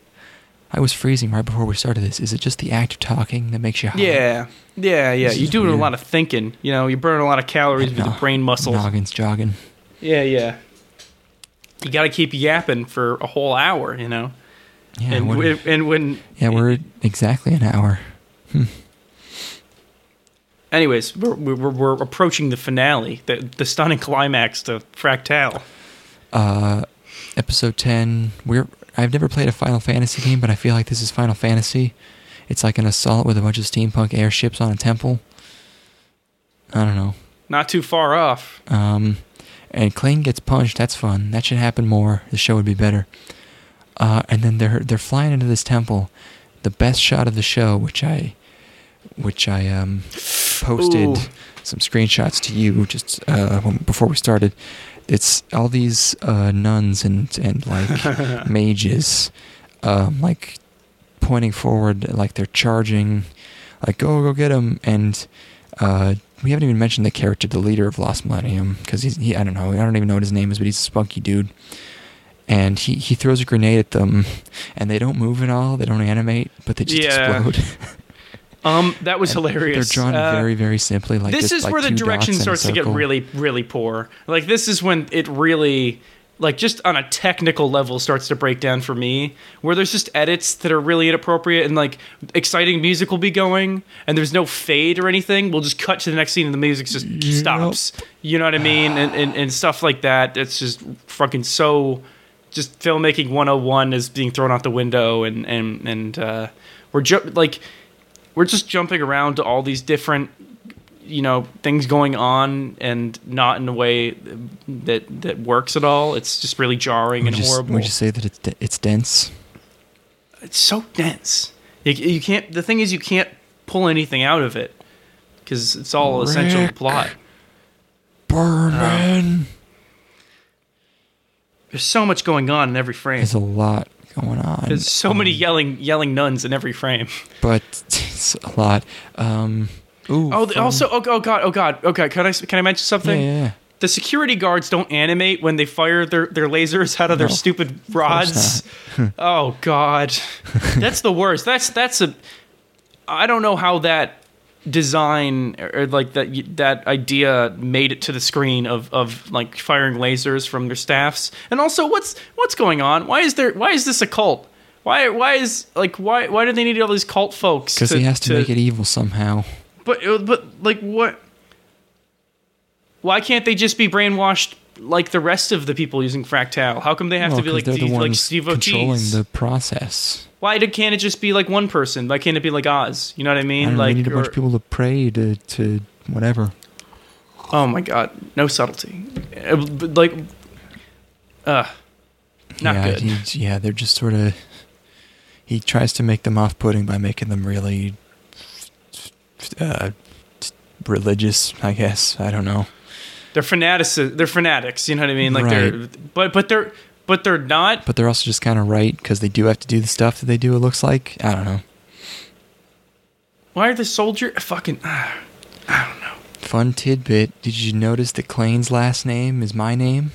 I was freezing right before we started this. Is it just the act of talking that makes you hot? yeah, yeah, yeah. This You're doing a lot of thinking. You know, you're burning a lot of calories with No- your brain muscles. Noggin's jogging. Yeah, yeah. You got to keep yapping for a whole hour. You know, Yeah, and when, and when yeah, we're exactly an hour. Anyways, we're, we're, we're approaching the finale, the, the stunning climax to Fractal. uh, episode 10 we're i've never played a final fantasy game but i feel like this is final fantasy It's like an assault with a bunch of steampunk airships on a temple. I don't know. Not too far off. Um, and Clayton gets punched. That's fun. That should happen more. The show would be better. Uh, and then they're they're flying into this temple. The best shot of the show, which I, which I um, posted Ooh. some screenshots to you just uh, when- before we started. It's all these uh, nuns and and like mages, um, like pointing forward, like they're charging, like go go get him. And uh, we haven't even mentioned the character, the leader of Lost Millennium, because he's he, I don't know, I don't even know what his name is, but he's a spunky dude. And he, he throws a grenade at them, and they don't move at all. They don't animate, but they just Yeah. explode. Um, that was And hilarious. They're drawn Uh, very very simply. Like this just is like where the direction dots in a starts to get really, really poor. Like this is when it really, like just on a technical level, starts to break down for me. Where there's just edits that are really inappropriate, and like exciting music will be going, and there's no fade or anything. We'll just cut to the next scene, and the music just Yep. stops. You know what I mean? And, and and stuff like that. It's just fucking so. Just filmmaking 101 is being thrown out the window, and and and uh, we're ju- like we're just jumping around to all these different you know things going on and not in a way that that works at all. It's just really jarring Would and you, horrible. would you say that it's it's dense? it's so dense. You, you can't the thing is you can't pull anything out of it because it's all essential plot. Burn, man. there's so much going on in every frame. There's a lot going on. there's so many Um, yelling yelling nuns in every frame but it's a lot. Um, ooh, oh the- also oh, oh god oh god okay can i can i mention something yeah, yeah. the security guards don't animate when they fire their, their lasers out of their stupid rods. oh god. That's the worst. That's that's a I don't know how that design or, like that that idea made it to the screen of of like firing lasers from their staffs. And also what's what's going on? Why is there why is this a cult? Why why is like why why do they need all these cult folks? Because he has to, make it evil somehow. But uh, but like what? Why can't they just be brainwashed like the rest of the people using Fractal? How come they have Well, to be like they're the like ones controlling devotees? the process. Why did, can't it just be like one person? Why can't it be like Oz? You know what I I mean? don't like they need a bunch of people to pray to to whatever. oh my god, no subtlety. Uh, Like, uh, not yeah, good. he- yeah, they're just sort of. He tries to make them off-putting by making them really uh, religious. I guess I don't know. they're fanatics. They're fanatics. You know what I mean? Like they're, but but they're but they're not. But they're also just kind of right because they do have to do the stuff that they do. It looks like I don't know. Why are the soldier fucking? Uh, I don't know. Fun tidbit: Did you notice that Clain's last name is my name?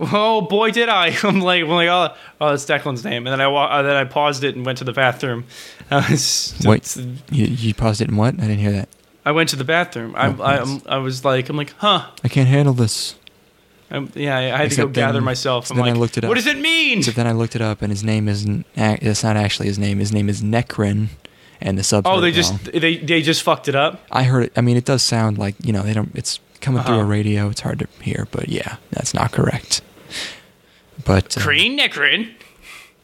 Oh boy, did I! I'm like, I'm like, oh, oh, that's Declan's name, and then I uh, then I paused it and went to the bathroom. I, was, Wait, you, you paused it and what? I didn't hear that. I went to the bathroom. I, Oh, I, nice. I'm- I was like, I'm like, huh? I can't handle this. I'm, yeah, I had to Except go gather myself. so I'm then I like, looked it up. what up. does it mean? So then I looked it up, and his name isn't. ac- It's not actually his name. His name is Necrin, and the subs. Oh, they just they they just fucked it up. I heard it. I mean, it does sound like you know they don't. It's coming through a Uh-huh. radio. It's hard to hear, but yeah, that's not correct. But uh, Crane Necrin.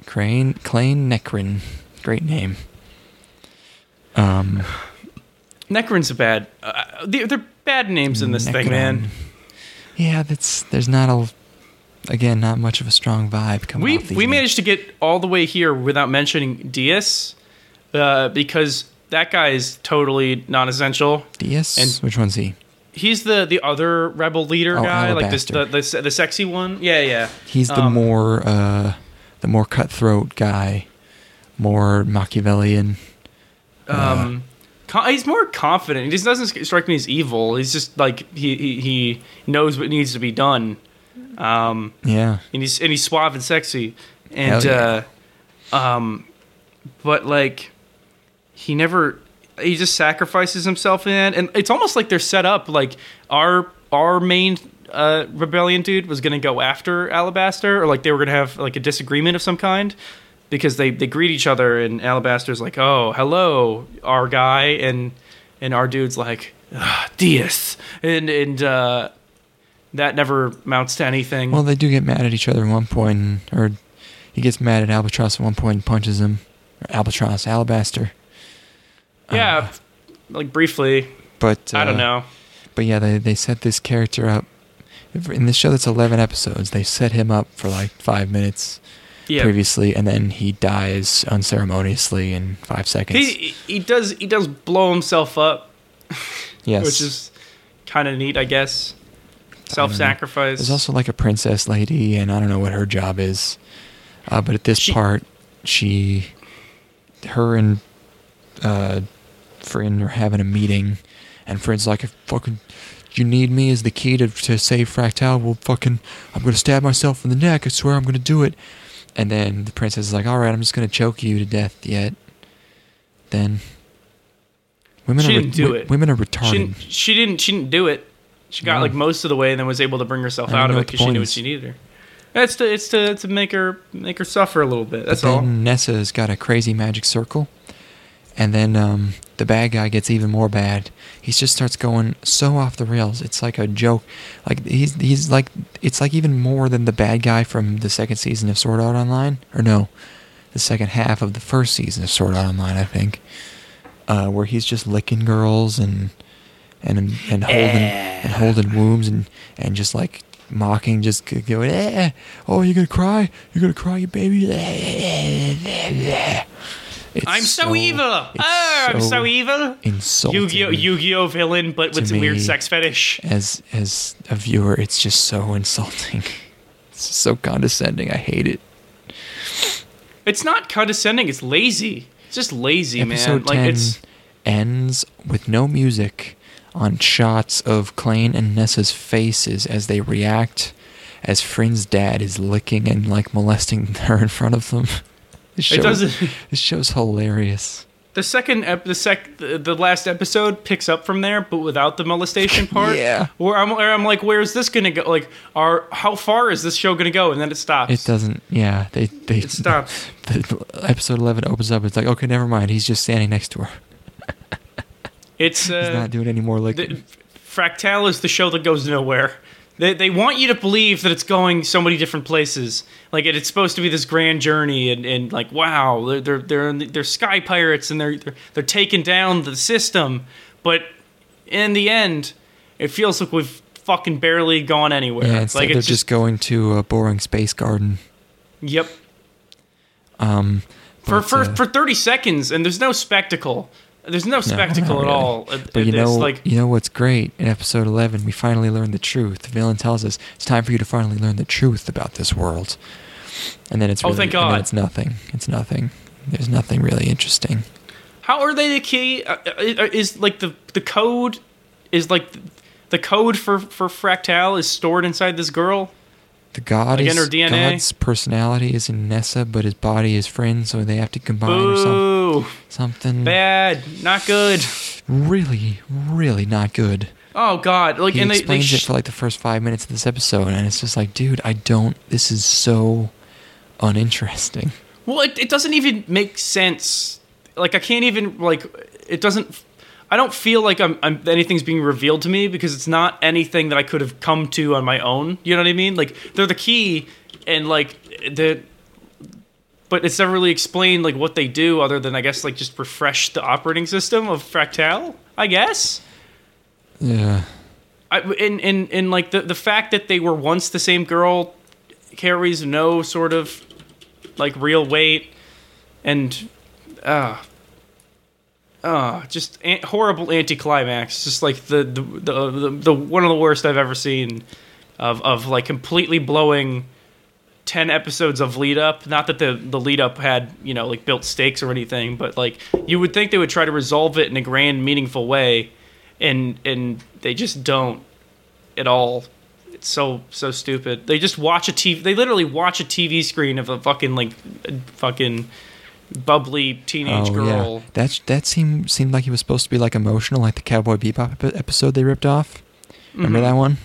Crane, Clain Necrin, great name. Um, Necrin's a bad. Uh, they're, they're bad names in this thing, Necron. man. Yeah, that's there's not a. Again, not much of a strong vibe coming We off these we managed to get all the way here without mentioning Diaz, uh, because that guy is totally non-essential. Diaz. and- Which one's he? He's the the other rebel leader Oh, guy, like this the, the the sexy one. Yeah, yeah. He's the Um, more uh, the more cutthroat guy, more Machiavellian. Um, co- he's more confident. He just doesn't strike me as evil. He's just like he he, he knows what needs to be done. Um, Yeah, and he's and he's suave and sexy, and Hell uh, um, but like he never he just sacrifices himself in, and it's almost like they're set up like our our main uh, rebellion dude was gonna go after Alabaster, or like they were gonna have like a disagreement of some kind. Because they, they greet each other and Alabaster's like, oh, hello, our guy, and and our dude's like, "Ah, Diaz, and and uh, that never mounts to anything. Well, they do get mad at each other at one point, and, or he gets mad at Albatross at one point and punches him. Or Albatross, Alabaster. Yeah, like briefly. But I don't uh, know. But yeah, they they set this character up in this show that's eleven episodes. They set him up for like five minutes Yeah. previously, and then he dies unceremoniously in five seconds. He he does he does blow himself up, yes, which is kind of neat, I guess. Self-sacrifice. There's also like a princess lady, and I don't know what her job is. Uh, but at this She- part, she, her and uh, Phryne are having a meeting, and Phryne's like, if fucking you need me as the key to, to save Fractal, well, fucking, I'm gonna stab myself in the neck. I swear I'm gonna do it. And then the princess is like, all right, I'm just gonna choke you to death yet. Then. Women She are didn't do wi- it. Women are she retarded. didn't, she didn't she didn't do it. She got No. like most of the way and then was able to bring herself out of it because she knew what she needed her. It's to it's to to make her make her suffer a little bit. That's all. Nessa's got a crazy magic circle, and then um, the bad guy gets even more bad. He just starts going so off the rails. It's like a joke. Like he's he's like it's like even more than the bad guy from the second season of Sword Art Online, or no, the second half of the first season of Sword Art Online, I think, uh, where he's just licking girls and and and holding and holding wombs and and just like mocking, just going, eh, oh, you're gonna cry, you're gonna cry, you baby. It's I'm so, evil. it's Oh, I'm so evil. Insulting. Yu-Gi-Oh, Yu-Gi-Oh villain, but with a weird sex fetish. As as a viewer, it's just so insulting. It's so condescending. I hate it. It's not condescending. It's lazy. It's just lazy, Episode man. Like ten it's ends with no music, on shots of Clain and Nessa's faces as they react, as Phryne's dad is licking and like molesting her in front of them. This show, it doesn't. This show's hilarious. The second, ep- the sec, the, the last episode picks up from there, but without the molestation part. Yeah. Where I'm, where I'm like, where's this gonna go? Like, are how far is this show gonna go? And then it stops. It doesn't. Yeah, they they. It stops. The, episode eleven opens up. It's like okay, never mind. He's just standing next to her. It's He's uh, not doing any more the, Fractal is the show that goes nowhere. They, they want you to believe that it's going so many different places. Like it, it's supposed to be this grand journey, and, and like wow, they're they're they're, they're sky pirates, and they're, they're they're taking down the system. But in the end, it feels like we've fucking barely gone anywhere. yeah, instead like they're it's just, going to a boring space garden. yep Um, for for uh, for thirty seconds, and there's no spectacle. There's no spectacle not at really. all. But you know, like you know what's great? In episode eleven, we finally learn the truth. The villain tells us it's time for you to finally learn the truth about this world. And then it's Oh, really, thank and then God. it's nothing. It's nothing. There's nothing really interesting. How are they the key? Uh, uh, is like the the code is like the code for for Fractal is stored inside this girl. The god Like is in her DNA? God's personality is in Nessa, but his body is Phryne, so they have to combine or some, Boo! something. Bad, not good. Really, really not good. Oh God! Like He and they, they explains sh- it for like the first five minutes of this episode, and it's just like, dude, I don't. This is so uninteresting. well, it, it doesn't even make sense. Like I can't even like it doesn't. I don't feel like I'm, I'm anything's being revealed to me because it's not anything that I could have come to on my own. You know what I mean? Like they're the key, and like the. But it's never really explained like what they do, other than I guess like just refresh the operating system of Fractal. I guess. Yeah. I, and, and, and like the, the fact that they were once the same girl carries no sort of like real weight and uh uh just an- horrible anticlimax. Just like the the, the the the one of the worst I've ever seen of of like completely blowing 10 episodes of lead up. Not that the the lead up had you know like built stakes or anything but like you would think they would try to resolve it in a grand meaningful way and and they just don't at all. It's so so stupid. They just watch a tv they literally watch a tv screen of a fucking like fucking bubbly teenage oh girl yeah. That that seemed seemed like it was supposed to be like emotional, like the Cowboy Bebop epi- episode they ripped off. Remember Mhm. that one?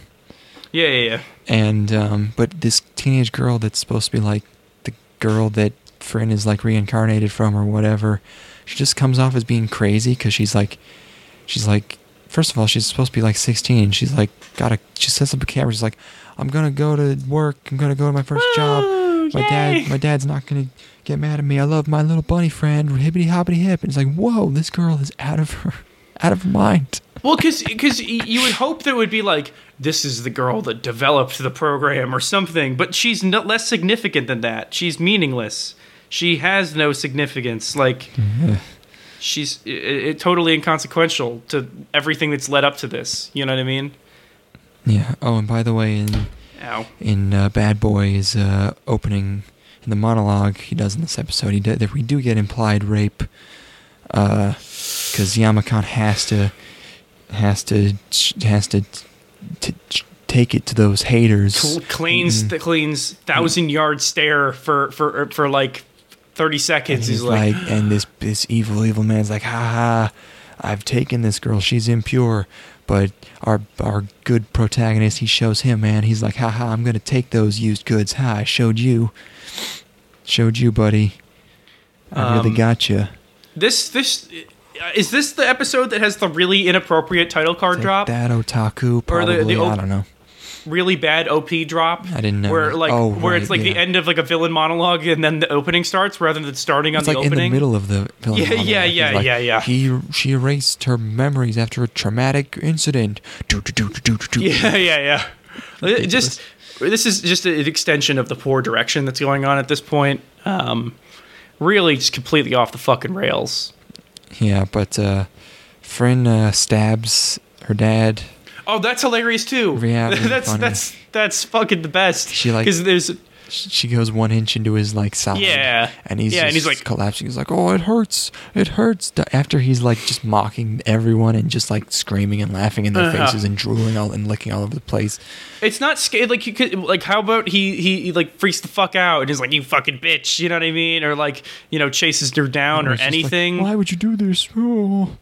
yeah yeah yeah And um, but this teenage girl that's supposed to be like the girl that Phryne is like reincarnated from or whatever, she just comes off as being crazy because she's like, she's like, first of all, she's supposed to be like 16. She's like, got a, she sets up a camera. She's like, I'm gonna go to work. I'm gonna go to my first job. My Yay. dad my dad's not gonna get mad at me. I love my little bunny friend, hippity hoppity hip. And it's like, whoa, this girl is out of her out of her mind. Well, because because you would hope that it would be like this is the girl that developed the program or something, but she's no, less significant than that. She's meaningless. She has no significance. Like she's it, it, totally inconsequential to everything that's led up to this. You know what I mean? Yeah. Oh, and by the way, in Ow. in uh, Bad Boys uh, opening in the monologue he does in this episode, he did, that we do get implied rape, because Yamakan has to has to has to t- t- take it to those haters. Cl- Clain's Mm. the Clain's thousand yard stare for for for like thirty seconds. he's He's like, like, and this this evil evil man's like, ha ha, I've taken this girl, she's impure. But our our good protagonist, he shows him, man. He's like, ha ha, I'm gonna take those used goods. Ha, I showed you, showed you, buddy. I really Um, got you. this this is this the episode that has the really inappropriate title card drop? That otaku, Or probably. the- the I don't know. Really bad OP drop. I didn't know. Where like Oh, where it's right, like the end of like a villain monologue and then the opening starts rather than starting on It's the like in the middle of the film. Yeah, monologue. yeah, yeah, like, yeah, yeah. He she erased her memories after a traumatic incident. Do, do, do, do, do, do. Yeah, yeah, yeah. Just this is just an extension of the poor direction that's going on at this point. Um, really, just completely off the fucking rails. Yeah, but uh, Phryne uh, stabs her dad. Oh, that's hilarious too. Yeah, really that's funny. that's that's fucking the best. She, like- because there's She goes one inch into his like side. Yeah. and he's Yeah, and he's like- collapsing. He's like, "Oh, it hurts! It hurts!" After he's like just mocking everyone and just like screaming and laughing in their Uh-huh. faces and drooling all and licking all over the place. It's not scary. Like you could, like how about he, he he like freaks the fuck out and is like you fucking bitch, you know what I mean, or like you know chases her down or just like, anything. Why would you do this? Oh.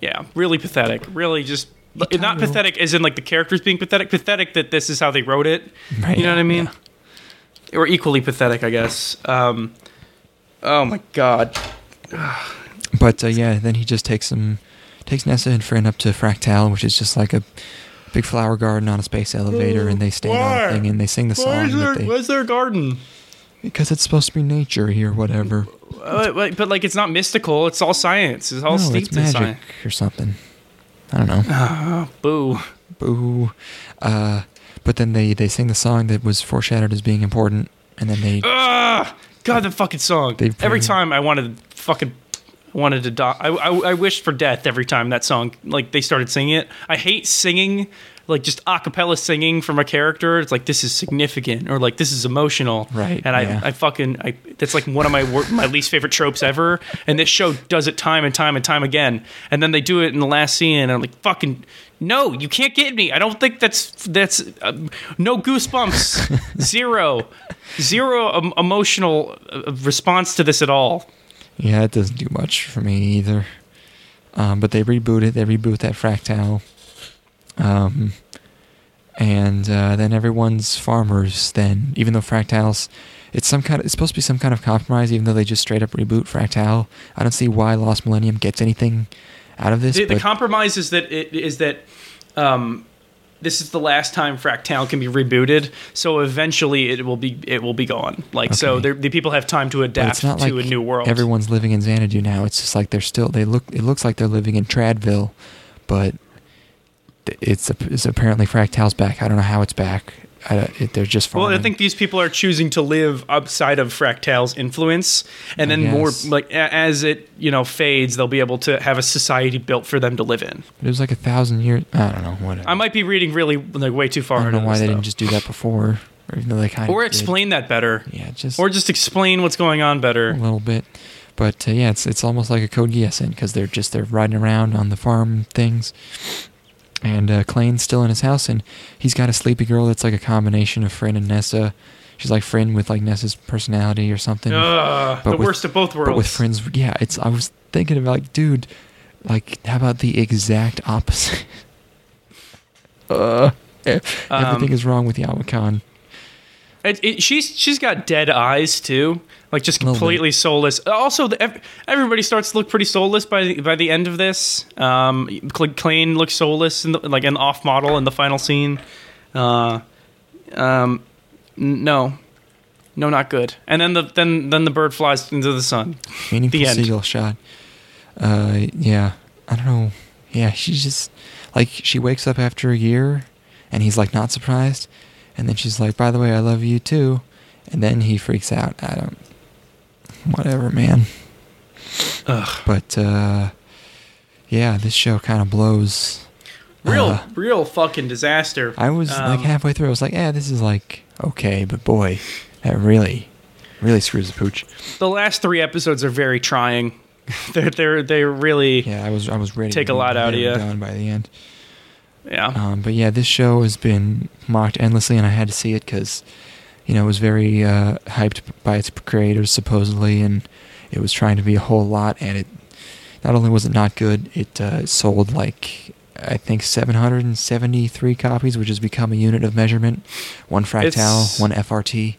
yeah, really pathetic. Really just not pathetic as in like the characters being pathetic. Pathetic that this is how they wrote it. Right, You know what I mean? yeah. Or equally pathetic, I guess. Um, oh my god. But uh, yeah, then he just takes him, takes Nessa and Phryne up to Fractal, which is just like a big flower garden on a space elevator, and they stand on a thing and they sing the song that they, where's there a garden? because it's supposed to be nature here, whatever. Uh, but, but, like it's not mystical. It's all science. It's all no, steeped it's in science. or something. I don't know. Boo. Boo. Uh, but then they they sing the song that was foreshadowed as being important, and then they Ah, God, the fucking song. They every time I wanted fucking wanted to die. I, I I wished for death every time that song like they started singing it. I hate singing like just a cappella singing from a character. It's like this is significant or like this is emotional. Right, And I yeah. I fucking I that's like one of my wor- my least favorite tropes ever. And this show does it time and time and time again. And then they do it in the last scene, and I'm like fucking. No, you can't get me. I don't think that's that's um, no goosebumps, zero, zero um, emotional uh, response to this at all. yeah, it doesn't do much for me either. Um, but they reboot it. They reboot that Fractal. Um, and uh, then everyone's farmers. Then, even though Fractals, it's some kind of it's supposed to be some kind of compromise. Even though they just straight up reboot Fractal, I don't see why Lost Millennium gets anything out of this. The, the compromise is that it is that um, this is the last time Fractal can be rebooted. So eventually it will be it will be gone. Like so, Okay. they're- the people have time to adapt to like a new world. everyone's living in Xanadu now. It's just like they're still they look. It looks like they're living in Tradville, but it's it's apparently Fractal's back. I don't know how it's back. I, it, they're just farming. Well, I think these people are choosing to live outside of Fractal's influence, and I then more like as it you know fades, they'll be able to have a society built for them to live in. But it was like a thousand years. I don't know. Whatever. I might be reading really like way too far. I don't know why this, they didn't just do that before, or even though they kind of or explain that better, Yeah, just or just explain what's going on better a little bit. But uh, yeah, it's it's almost like a Code Geass because they're just they're riding around on the farm things. And uh, Clain's still in his house, and he's got a sleepy girl that's like a combination of Phryne and Nessa. She's like Phryne with like Nessa's personality or something. But the with- worst of both worlds. but with Phryne's, yeah, it's. I was thinking about like, dude, like, how about the exact opposite? uh, e- Um, everything is wrong with Yamakan. It, it, she's she's got dead eyes too, like just completely soulless. Also, the, everybody starts to look pretty soulless by the, by the end of this. Um, Cl- Clain looks soulless, in the, like an off model in the final scene. Uh, um, no, No, not good. And then the then then the bird flies into the sun. Meaningful The end. seagull shot. Uh, yeah. I don't know. Yeah, she's just like she wakes up after a year, and he's like not surprised, and then she's like, "By the way, I love you too," and then he freaks out. I don't. Whatever, man. Ugh. But uh, yeah, this show kind of blows. Real Uh, real fucking disaster. I was like Um, halfway through. I was like, "Yeah, this is like okay," but boy, that really, really screws the pooch. the last three episodes are very trying. they're they're they really yeah. I was I was ready. Take a lot out of. Done by the end. Um, but yeah, this show has been mocked endlessly, and I had to see it because, you know, it was very uh, hyped by its creators supposedly, and it was trying to be a whole lot. And it not only was it not good, it uh, sold like I think 773 copies, which has become a unit of measurement. One fractal, It's- one FRT.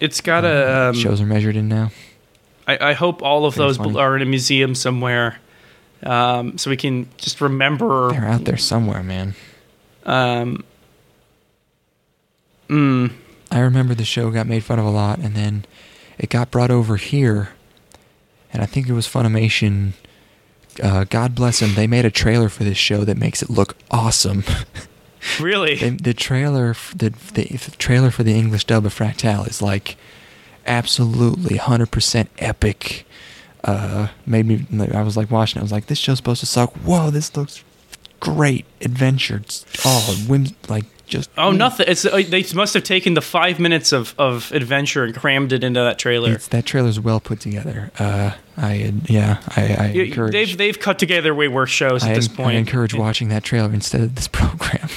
it's got a. Um, shows are measured in now. I, I hope all of Pretty those funny. are in a museum somewhere, um, so we can just remember. They're out there somewhere, man. Um, mm, I remember the show got made fun of a lot, and then it got brought over here, and I think it was Funimation. Uh, God bless them. They made a trailer for this show that makes it look awesome. really? They- the trailer, the, the, the trailer for the English dub of Fractal is like absolutely hundred percent epic. Uh, made me. I was like watching. it, I was like, this show's supposed to suck. Whoa, this looks great. Adventure. All whims. Like just. Oh, nothing. It's uh, they must have taken the five minutes of, of adventure and crammed it into that trailer. It's, that trailer's well put together. Uh, I yeah, I, I You- encourage. they've they've cut together way worse shows at I, this point. I encourage watching that trailer instead of this program.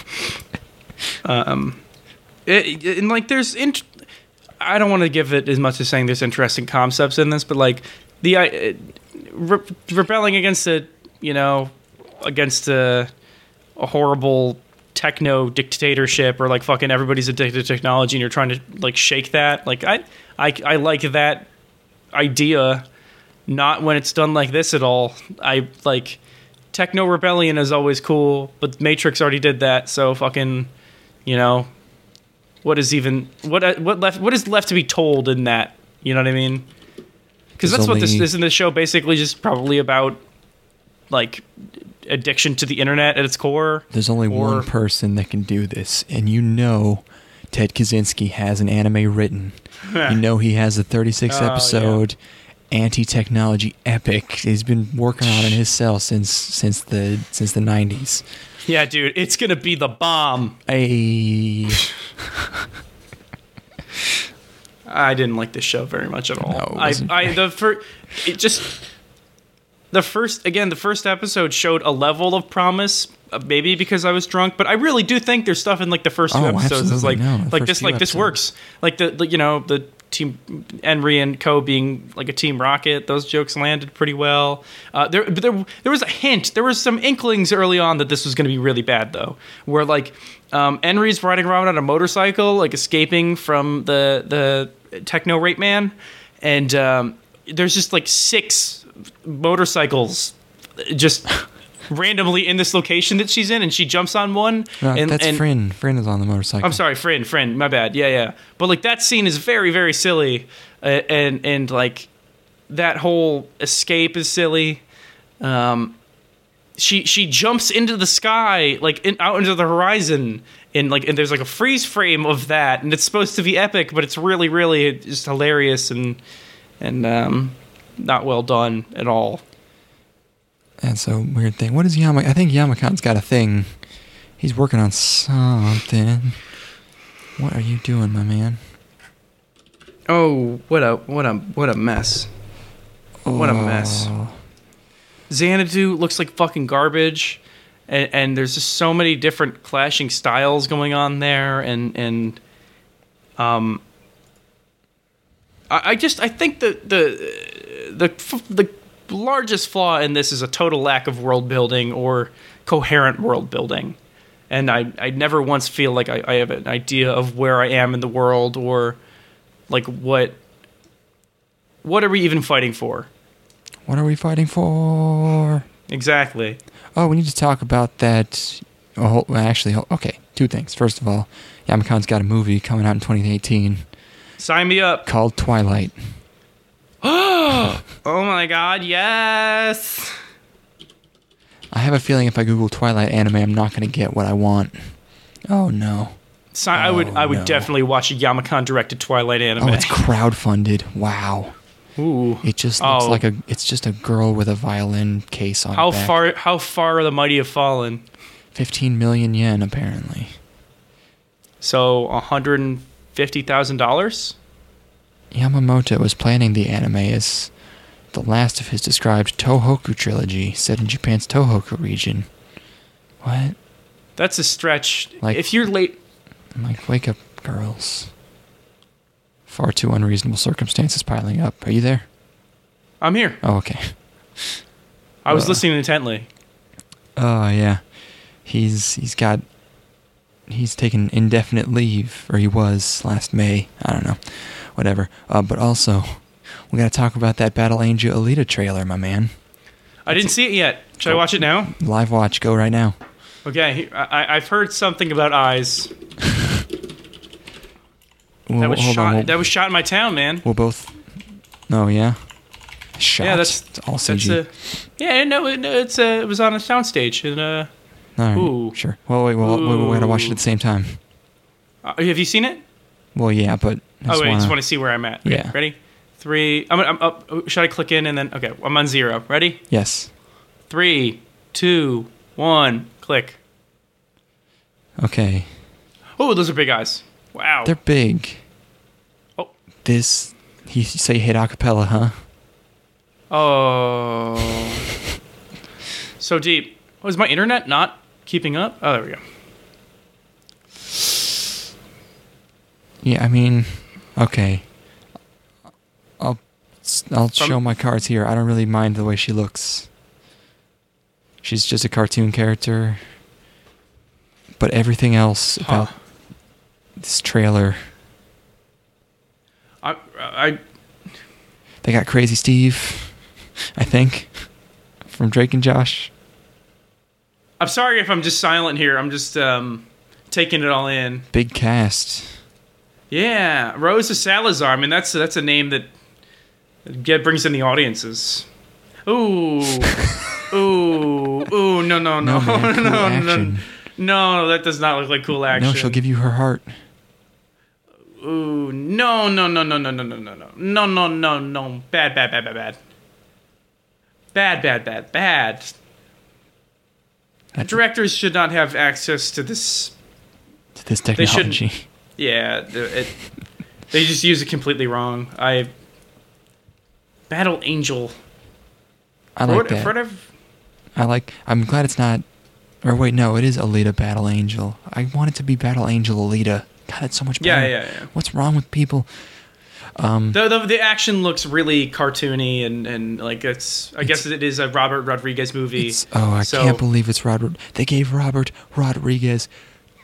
Um, it- and like there's, int- I don't want to give it as much as saying there's interesting concepts in this, but like the uh, re- rebelling against a you know against a, a horrible techno dictatorship or like fucking everybody's addicted to technology and you're trying to like shake that like I I, I like that idea not when it's done like this at all. I like techno rebellion is always cool but matrix already did that so fucking you know what is even what uh, what left what is left to be told in that? You know what i mean because that's what this only- isn't this show basically just probably about like addiction to the internet at its core There's only Or- one person that can do this, and you know Ted Kaczynski has an anime written. you know he has a 36 Oh, yeah. episode anti-technology epic. He's been working on in his cell since since the since the 90s. yeah dude it's gonna be the bomb A I didn't like this show very much at all. No, it I, I the first, it just the first again the first episode showed a level of promise. uh, Maybe because I was drunk, but I really do think there's stuff in like the first two Oh, episodes is like no, like this like this episodes. works. Like the, the you know the team Enri and Co being like a team Rocket. Those jokes landed pretty well. Uh, there but there there was a hint. There was some inklings early on that this was going to be really bad though. Where like um, Enri's riding around on a motorcycle, like escaping from the the techno rape man, and um, there's just like six motorcycles just randomly in this location that she's in, and she jumps on one. no, and, that's and, Phryne. Phryne is on the motorcycle. I'm sorry, Phryne, Phryne. My bad. Yeah, yeah. But like that scene is very, very silly, uh, and and like that whole escape is silly. Um, she she jumps into the sky, like in, out into the horizon, and like and there's like a freeze frame of that, and it's supposed to be epic, but it's really, really just hilarious and and um, not well done at all. That's a weird thing. What is Yama? I think Yamakan's got a thing. He's working on something. What are you doing, my man? Oh, what a what a what a mess. What a mess. Oh. Xanadu looks like fucking garbage, and, and there's just so many different clashing styles going on there, and and um, I, I just I think the the the the largest flaw in this is a total lack of world building or coherent world building, and I I never once feel like I, I have an idea of where I am in the world or like what what are we even fighting for What are we fighting for? exactly. Oh, we need to talk about that. Oh, well, actually, oh, okay. Two things. First of all, Yamakan's got a movie coming out in 2018. Sign me up. called Twilight. Oh my god, yes. I have a feeling if I Google Twilight anime, I'm not going to get what I want. Oh no. Si- I would I would oh, no. definitely watch a Yamakan directed Twilight anime. Oh, it's crowdfunded. Wow. Ooh. It just looks Oh. like a. It's just a girl with a violin case on. How far how far are the mighty have fallen? 15 million yen apparently. So a $150,000? Yamamoto was planning the anime as the last of his described Tohoku trilogy set in Japan's Tohoku region. What? That's a stretch. Like- if you're late I'm like, wake up, girls. Far too unreasonable circumstances piling up. Are you there? I'm here. Oh, okay. I was Uh. listening intently. Oh yeah, he's he's got he's taken indefinite leave, or he was last May. I don't know, whatever. Uh, but also, we got to talk about that Battle Angel Alita trailer, my man. I didn't see it yet. Should I watch it now? Live watch, go right now. Okay, I, I- I've heard something about eyes. Well, That was shot. on, we'll, that was shot in my town, man. We're both. Oh yeah. Shot. Yeah, that's It's all That's CG. a, yeah, no, it, no, it's a, it was on a soundstage. And uh, All right, ooh. sure. Well, wait, well, we, we gotta watch it at the same time. uh, have you seen it? Well, yeah, but I Oh wait, I wanna, just want to see where I'm at. Okay, Yeah. Ready? Three. I'm, I'm up. Should I click in and then? Okay, I'm on zero. Ready? Yes. Three, two, one. Click. Okay. Oh, those are big eyes. Wow. They're big. This. He say hit acapella, huh? Oh. so deep. Was my internet not keeping up? Oh, there we go. Yeah, I mean, okay. I'll I'll From- show my cards here. I don't really mind the way she looks. She's just a cartoon character. But everything else about Huh. this trailer, I, they got Crazy Steve, I think, from Drake and Josh. I'm sorry if I'm just silent here. I'm just um, taking it all in. Big cast. Yeah, Rosa Salazar. I mean, that's that's a name that get brings in the audiences. Ooh, ooh, ooh! No, no, no, No, man, cool no, no, action. no! That does not look like cool action. No, she'll give you her heart. Ooh, no, no, no, no, no, no, no, no, no, no, no, no, no! Bad, bad, bad, bad, bad. Bad, bad, bad, bad. That's- Directors should not have access to this. to this They technology. Yeah, it, they just use it completely wrong. I Battle Angel. I like what- that. for whatever- I like. I'm glad it's not. Or wait, no, it is Alita Battle Angel. I want it to be Battle Angel Alita. God, that's so much Yeah, better. yeah, yeah. What's wrong with people? Um, The, the the action looks really cartoony and and like it's. I guess it is a Robert Rodriguez movie. oh, I so- can't believe it's Robert. They gave Robert Rodriguez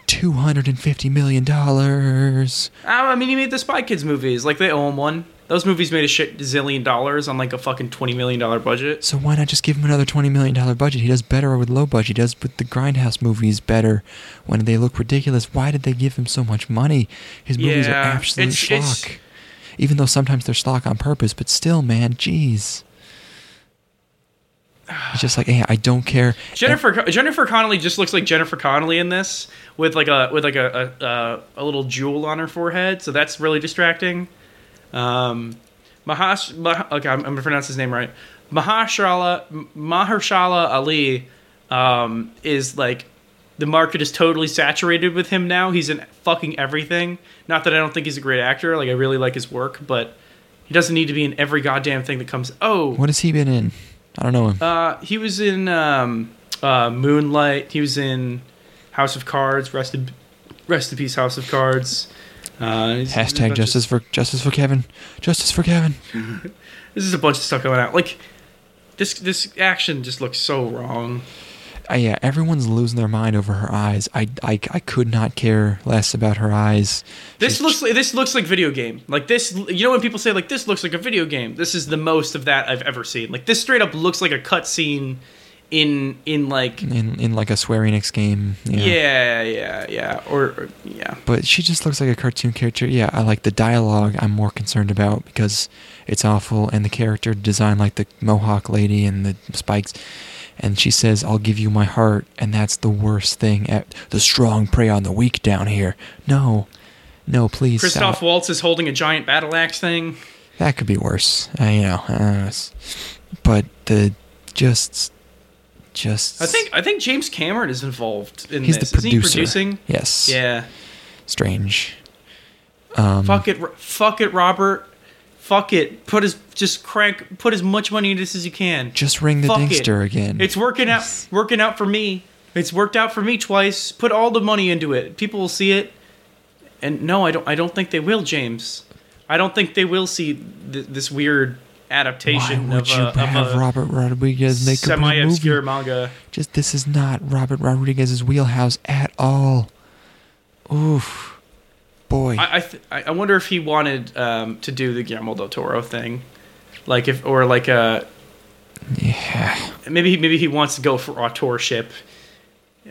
two hundred and fifty million dollars. Oh, I mean, he made the Spy Kids movies. Like they owe him one. Those movies made a shit zillion dollars on like a fucking twenty million dollar budget. So why not just give him another twenty million dollar budget? He does better with low budget. He does with the Grindhouse movies better when they look ridiculous. Why did they give him so much money? His movies are Yeah, absolute it's- it's- Even though sometimes they're schlock on purpose, but still, man, jeez. It's just like, hey, I don't care. Jennifer Jennifer Connelly just looks like Jennifer Connelly in this with like a with like a a, a, a little jewel on her forehead, so that's really distracting. Um, Mahash, Mah, okay, I'm, I'm gonna pronounce his name right. Mahershala Mahershala Ali um, is like the market is totally saturated with him now. He's in fucking everything. Not that I don't think he's a great actor. Like I really like his work, but he doesn't need to be in every goddamn thing that comes. Oh, What has he been in? I don't know him. uh, he was in um, uh, Moonlight. He was in House of Cards. Rest in, rest in peace, House of Cards. Uh, he's- there's a Hashtag justice Of, for justice for Kevin. Justice for Kevin. this is a bunch of stuff going out. Like this, this action just looks so wrong. Uh, yeah, everyone's losing their mind over her eyes. I, I, I could not care less about her eyes. This She's- looks like this looks like video game. Like this, you know when people say like this looks like a video game. This is the most of that I've ever seen. Like this straight up looks like a cutscene in in like in in like a Square Enix game. Yeah. yeah yeah yeah or, or yeah But she just looks like a cartoon character. Yeah, I like the dialogue. I'm more concerned about because it's awful, and the character design, like the Mohawk lady and the spikes. And she says, "I'll give you my heart," and that's the worst thing. At the strong prey on the weak down here. No, no, please. Christoph stop. Waltz is holding a giant battle axe thing. That could be worse. I you know, uh, it's- but the just, just. I think I think James Cameron is involved in he's this. the Isn't he producing? Yes. Yeah. Strange. Um, Fuck it, fuck it, Robert. Fuck it. Put as just crank. Put as much money into this as you can. Just ring the Fuck it. dingster again. It's working out. Working out for me. It's worked out for me twice. Put all the money into it. People will see it. And no, I don't. I don't think they will, James. I don't think they will see th- this weird Why adaptation would of you a, have of Robert Rodriguez make a movie? semi-obscure manga. Just this is not Robert Rodriguez's wheelhouse at all. Oof, boy. I I, th- I wonder if he wanted um, to do the Guillermo del Toro thing, like if or like a yeah, maybe he, maybe he wants to go for authorship,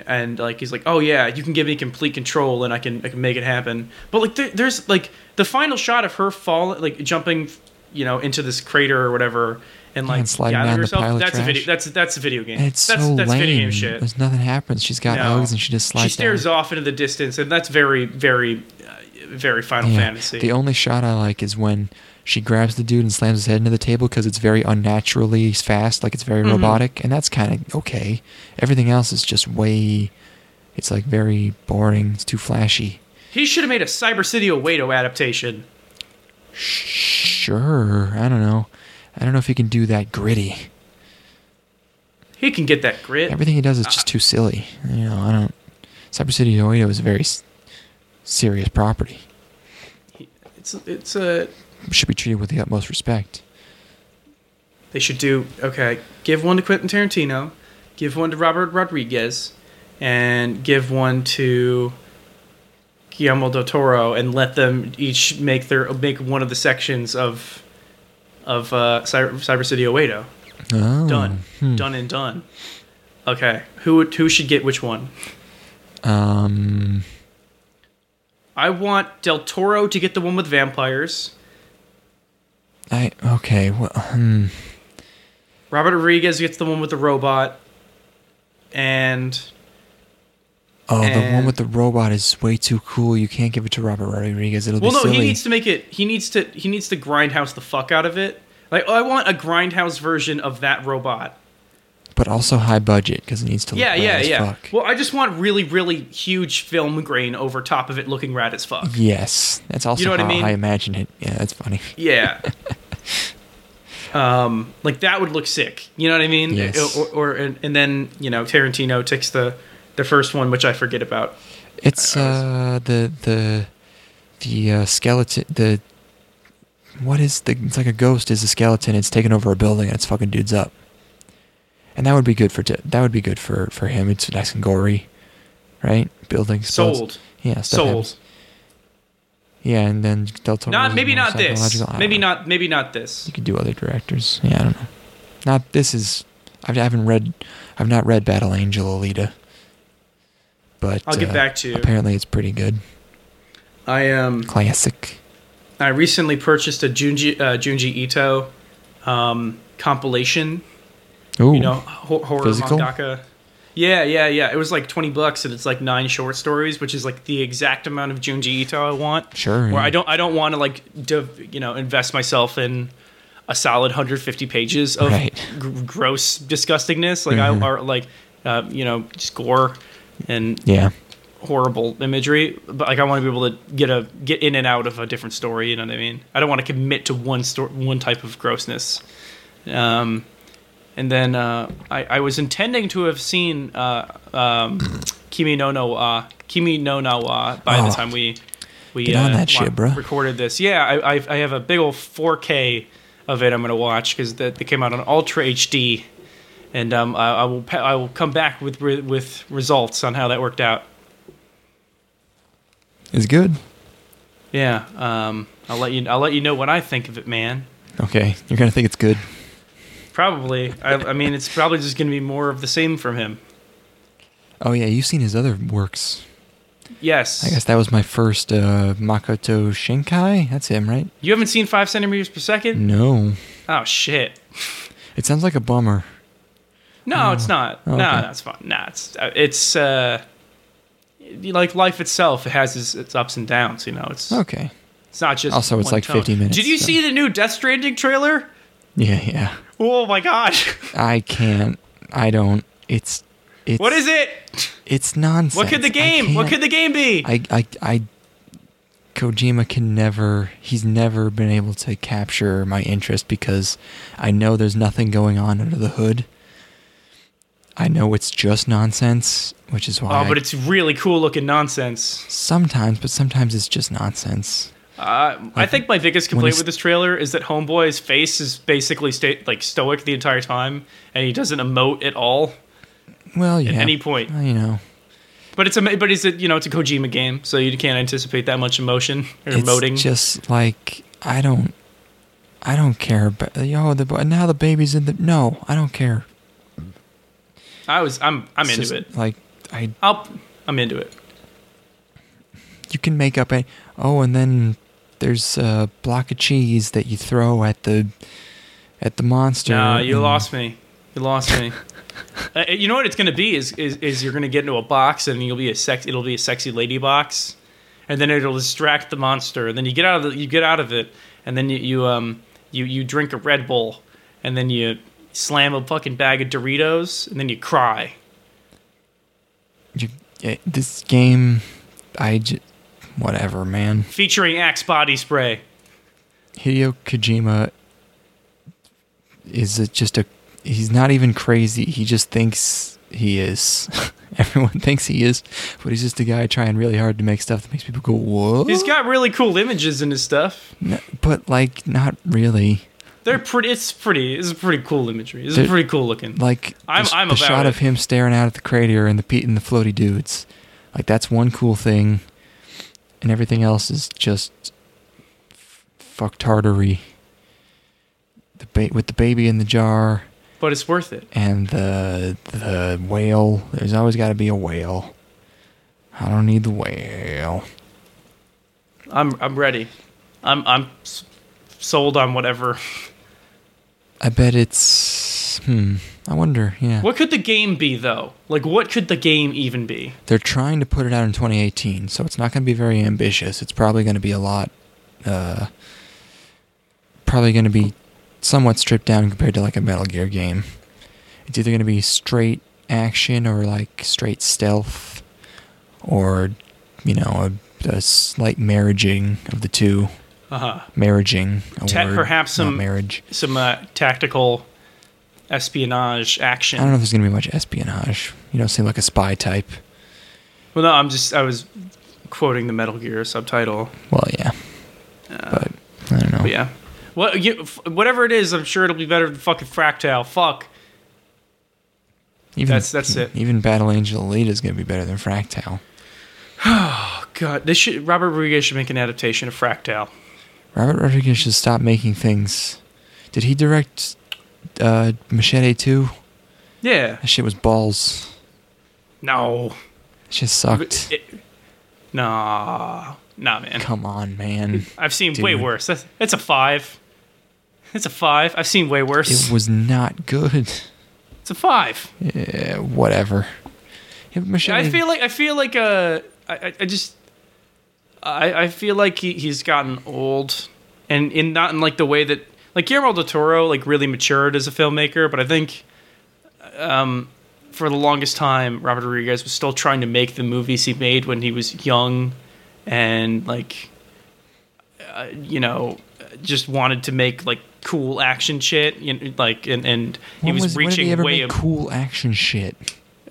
and like he's like, oh yeah, you can give me complete control and I can I can make it happen. But like there, there's like the final shot of her fall like jumping, you know, into this crater or whatever, and like and down the herself. pile of that's a video. That's that's a video game. and it's that's so that's lame. video game shit. There's nothing happens. She's got No. legs and she just slides she stares down. off into the distance, and that's very very uh, very Final Yeah. Fantasy. The only shot I like is when she grabs the dude and slams his head into the table because it's very unnaturally fast, like it's very Mhm. robotic, and that's kind of okay. Everything else is just way. It's like very boring. It's too flashy. he should have made a Cyber City Oedo adaptation. Sure, I don't know. I don't know if he can do that gritty. He can get that grit. Everything he does is just too silly. You know, I don't. Cyber City Oedo is a very s- serious property. It's it's a Should be treated with the utmost respect. They should do okay. Give one to Quentin Tarantino, give one to Robert Rodriguez, and give one to Guillermo del Toro, and let them each make their make one of the sections of of uh, Cyber, Cyber City Oedo. Oh, Done, hmm. done and done. Okay, who who should get which one? Um, I want Del Toro to get the one with vampires. I okay. Well, hmm. Robert Rodriguez gets the one with the robot, and Oh, the one with the robot is way too cool. You can't give it to Robert Rodriguez. It'll be silly. Well, be no, silly. he needs to make it. He needs to. He needs to grindhouse the fuck out of it. Like, oh, I want a grindhouse version of that robot. but also high budget because it needs to. Look Yeah, yeah, as yeah. Fuck. Well, I just want really, really huge film grain over top of it, looking rad as fuck. Yes, that's also know what I how mean? I imagine it. Yeah, that's funny. Yeah. um, like that would look sick. You know what I mean? Yes. Or, or and, and then you know Tarantino takes the the first one, which I forget about. It's uh the the the uh, skeleton the what is the it's like a ghost is a skeleton. It's taken over a building and it's fucking dudes up. And that would be good for that would be good for for him. It's nice and gory, right? Building explodes. Sold. Yeah, Sold. happens. Yeah, and then Del Toro. Not maybe not this. psychological. I don't Maybe know. not. Maybe not this. You could do other directors. Yeah, I don't know. Not this is. I haven't read. I've not read Battle Angel Alita. But I'll get uh, back to you. Apparently, it's pretty good. I um. Classic. I recently purchased a Junji uh, Junji Ito um, compilation. Ooh, You know, ho- horror Physical? mangaka. Yeah, yeah, yeah. It was like twenty bucks, and it's like nine short stories, which is like the exact amount of Junji Ito I want. Sure. Where yeah. I don't, I don't want to like, div- you know, invest myself in a solid 150 pages of Right. gr- gross disgustingness, like Mhm. I or like, uh, you know, just gore and Yeah. horrible imagery, but like I want to be able to get a get in and out of a different story. You know what I mean? I don't want to commit to one story, one type of grossness. Um, and then uh, I, I was intending to have seen uh, um, Kimi no no wa, Kimi no na wa by the Oh. time we we Get on uh, that shit, bruh. recorded this. Yeah, I, I I have a big old 4K of it. I'm gonna watch because that they came out on Ultra HD. And um, I, I will pa- I will come back with re- with results on how that worked out. It's good. Yeah, um, I'll let you. I'll let you know what I think of it, man. Okay, you're gonna think it's good. Probably. I, I mean, it's probably just going to be more of the same from him. Oh yeah, you've seen his other works. Yes. I guess that was my first uh, Makoto Shinkai. That's him, right? You haven't seen five centimeters per second? No. Oh shit. It sounds like a bummer. No, it's not. Oh, No, okay. that's fine. Nah, it's uh, it's uh, like life itself. It has its, its ups and downs. You know, it's Okay. it's not just. Also, it's like tone. 50 minutes, Did you so- see the new Death Stranding trailer? Yeah, yeah. Oh my gosh! I can't. I don't. It's. It's What is it? It's nonsense. What could the game? What could the game be? I, I, I, Kojima can never, he's never been able to capture my interest because I know there's nothing going on under the hood. I know it's just nonsense, which is why oh, but I- it's really cool looking nonsense. sometimes, but sometimes it's just nonsense. Uh, I think my biggest complaint with this trailer is that Homeboy's face is basically sta- like stoic the entire time, and he doesn't emote at all Well, yeah. at any point. Well, you know, But it's a but it's a you know it's a Kojima game, so you can't anticipate that much emotion or it's emoting. just like I don't, I don't care. But yo, the bo- now the baby's in the. No, I don't care. I was I'm I'm into just, it. Like I, I'll I'm into it. you can make up a. Oh, and then there's a block of cheese that you throw at the, at the monster. Nah, you and- lost me. You lost me. uh, you know what it's gonna be is, is is you're gonna get into a box and you'll be a sex. It'll be a sexy lady box, and then it'll distract the monster. And then you get out of the, you get out of it, and then you, you um you you drink a Red Bull, and then you slam a fucking bag of Doritos, and then you cry. You, this game, I just, whatever, man. Featuring Axe body spray. Hideo Kojima is a, just a. He's not even crazy. He just thinks he is. Everyone thinks he is, but he's just a guy trying really hard to make stuff that makes people go, "Whoa!" He's got really cool images in his stuff. No, but like, not really. They're pretty. It's pretty. It's pretty cool imagery. It's They're- pretty cool looking. Like I'm- the, I'm the shot it. of him staring out at the crater and the pe- and the floaty dudes. Like that's one cool thing, and everything else is just f- fuck tartary. The ba- with the baby in the jar But it's worth it. and the the whale. There's always got to be a whale. I don't need the whale. I'm I'm ready. I'm I'm sold on whatever. I bet it's. Hmm. I wonder. Yeah. What could the game be though? Like what could the game even be? They're trying to put it out in 2018, so it's not going to be very ambitious. It's probably going to be a lot, uh, probably going to be somewhat stripped down compared to like a Metal Gear game. It's either going to be straight action or like straight stealth, or you know a, a slight marriaging of the two. Uh-huh. Marriaging, Ta- word, perhaps some- marriage. Some uh, tactical espionage action. I don't know if there's going to be much espionage. You don't seem like a spy type. Well, no, I'm just I was quoting the Metal Gear subtitle. Well, yeah, but I don't know. Uh, yeah. What you, f- whatever it is, I'm sure it'll be better than fucking Fractal. Fuck. Even, That's- that's it. Even Battle Angel Alita is going to be better than Fractal. Oh god, this should Robert Rodriguez should make an adaptation of Fractal. Robert Rodriguez should stop making things. Did he direct uh, Machete 2? Yeah. That shit was balls. No. It just sucked. It- nah. Nah, man. Come on, man. I've seen way worse. That's, it's a five. It's a five. I've seen way worse. It was not good. it's a five. Yeah, whatever. Yeah, Machete, I feel like I feel like uh I- I just I, I feel like he, he's gotten old and in not in like the way that like Guillermo del Toro like really matured as a filmmaker, but I think um for the longest time Robert Rodriguez was still trying to make the movies he made when he was young and like uh, you know just wanted to make like cool action shit you know, like and and he when was, reaching way ab- cool action shit.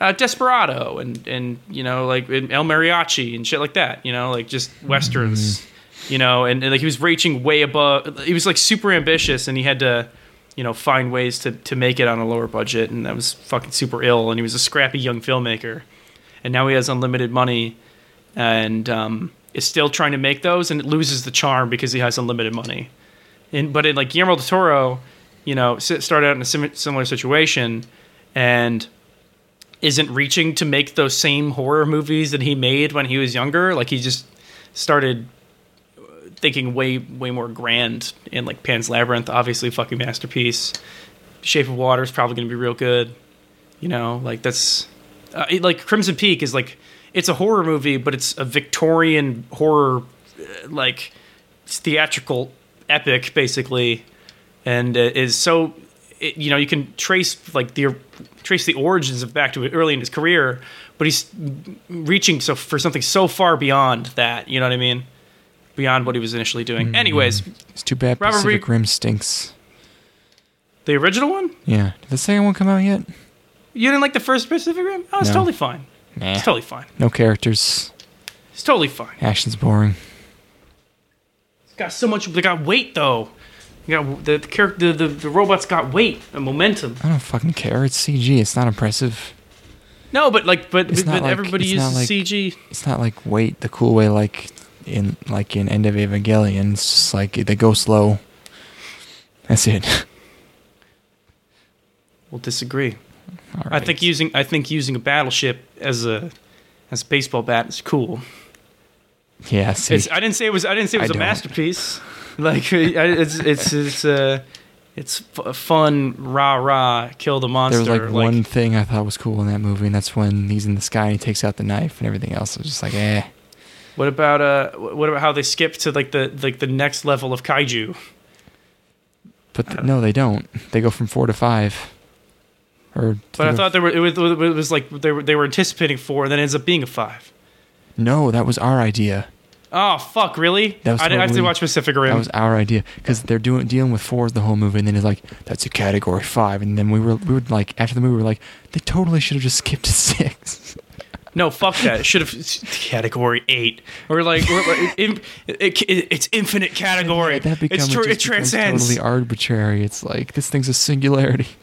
Uh, Desperado and and you know like El Mariachi and shit like that. You know, like just westerns. You know, and, and like he was reaching way above. He was like super ambitious, and he had to, you know, find ways to to make it on a lower budget, and that was fucking super ill. And he was a scrappy young filmmaker, and now he has unlimited money, and um, is still trying to make those, and it loses the charm because he has unlimited money. And but in like Guillermo del Toro, you know, started out in a sim- similar situation and isn't reaching to make those same horror movies that he made when he was younger. Like he just started thinking way way more grand in like Pan's Labyrinth, obviously fucking masterpiece. Shape of Water is probably going to be real good. You know, like that's uh, it- like Crimson Peak is like it's a horror movie, but it's a Victorian horror uh, like theatrical epic basically, and uh, is so it, you know you can trace like the trace the origins of back to early in his career, but he's reaching so for something so far beyond that. You know what I mean? Beyond what he was initially doing. Mm-hmm. Anyways, It's too bad Robert Pacific Re- Rim stinks. the original one. Yeah. Did the second one come out yet? You didn't like the first Pacific Rim? Oh, it's No. totally fine. Nah. It's totally fine. No characters. It's totally fine. Action's boring. It's got so much. They got weight though. You got the the character. The, the the robots got weight and momentum. I don't fucking care. It's CG. It's not impressive. No, but like, but, but like- everybody uses like- CG. It's not like wait the cool way like in like in End of Evangelion. It's just like they go slow. That's it. We'll disagree. All I think using I think using a battleship as a as a baseball bat is cool. Yeah. I didn't say it was. I didn't say it was I a don't. masterpiece. Like it's it's it's uh, it's f- fun rah rah kill the monster. there was like, one thing I thought was cool in that movie, and that's when he's in the sky and he takes out the knife, and everything else was just like, eh. What about uh? What about how they skip to like the like the next level of kaiju? But th- no, they don't. They go from four to five. Or But I thought they were it was, it was like they were they were anticipating four, and then it ends up being a five. no, that was our idea. Oh fuck! Really? That was I, didn't, I have to watch Pacific Rim. That was our idea because they're doing dealing with fours the whole movie, and then it's like that's a category five, and then we were we would like after the movie we were like they totally should have just skipped to six. no, fuck that. It should have category eight or like or, it, it, it- it's infinite category. that becomes it's tr- it it just becomes transcends. totally arbitrary. It's like this thing's a singularity.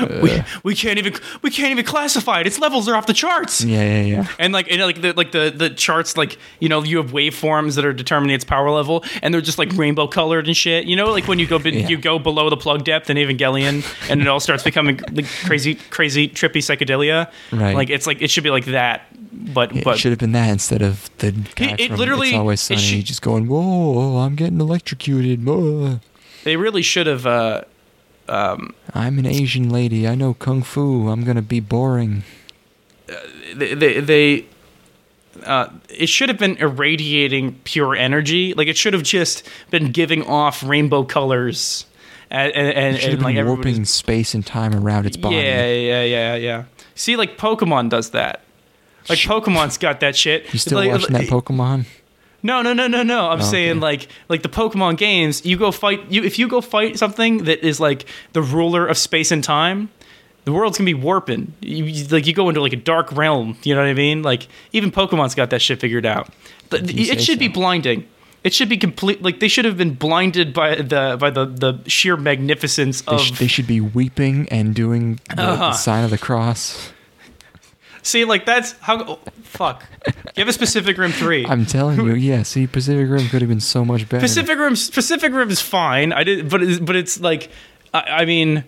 we, we can't even we can't even classify it. Its levels are off the charts. Yeah, yeah, yeah. And like, and like the like the the charts, like you know, you have waveforms that are determining its power level, and they're just like rainbow colored and shit. You know, like when you go Yeah. you go below the plug depth in Evangelion, and it all starts becoming like crazy, crazy, trippy psychedelia. Right. Like it's like it should be like that, but It but should have been that instead of the guy it from literally- It's Always it Sunny should- just going, "Whoa, I'm getting electrocuted." Whoa. they really should have. uh I'm an Asian lady. I know kung fu. I'm gonna be boring. they they, they uh, it should have been irradiating pure energy. Like it should have just been giving off rainbow colors, and and, and, It should and, have like warping space and time around its body. Yeah, yeah, yeah, yeah. See, like Pokemon does that. Like Pokemon's got that shit. You still Like- watching that Pokemon? No, no, no, no, no. I'm Oh, saying like like the Pokemon games. You go fight you if you go fight something that is like the ruler of space and time. The world's gonna be warping. You, like you go into like a dark realm. You know what I mean? Like even Pokemon's got that shit figured out. The- If you it should be blinding. It should be complete. Like they should have been blinded by the by the the sheer magnificence They, of. sh- they should be weeping and doing the, Uh-huh. the sign of the cross. See, like that's how. Oh, fuck. have a Pacific Rim three. I'm telling you, yeah. See, Pacific Rim could have been so much better. Pacific Rim. Pacific Rim is fine. I did, but it's, but it's like, I, I mean,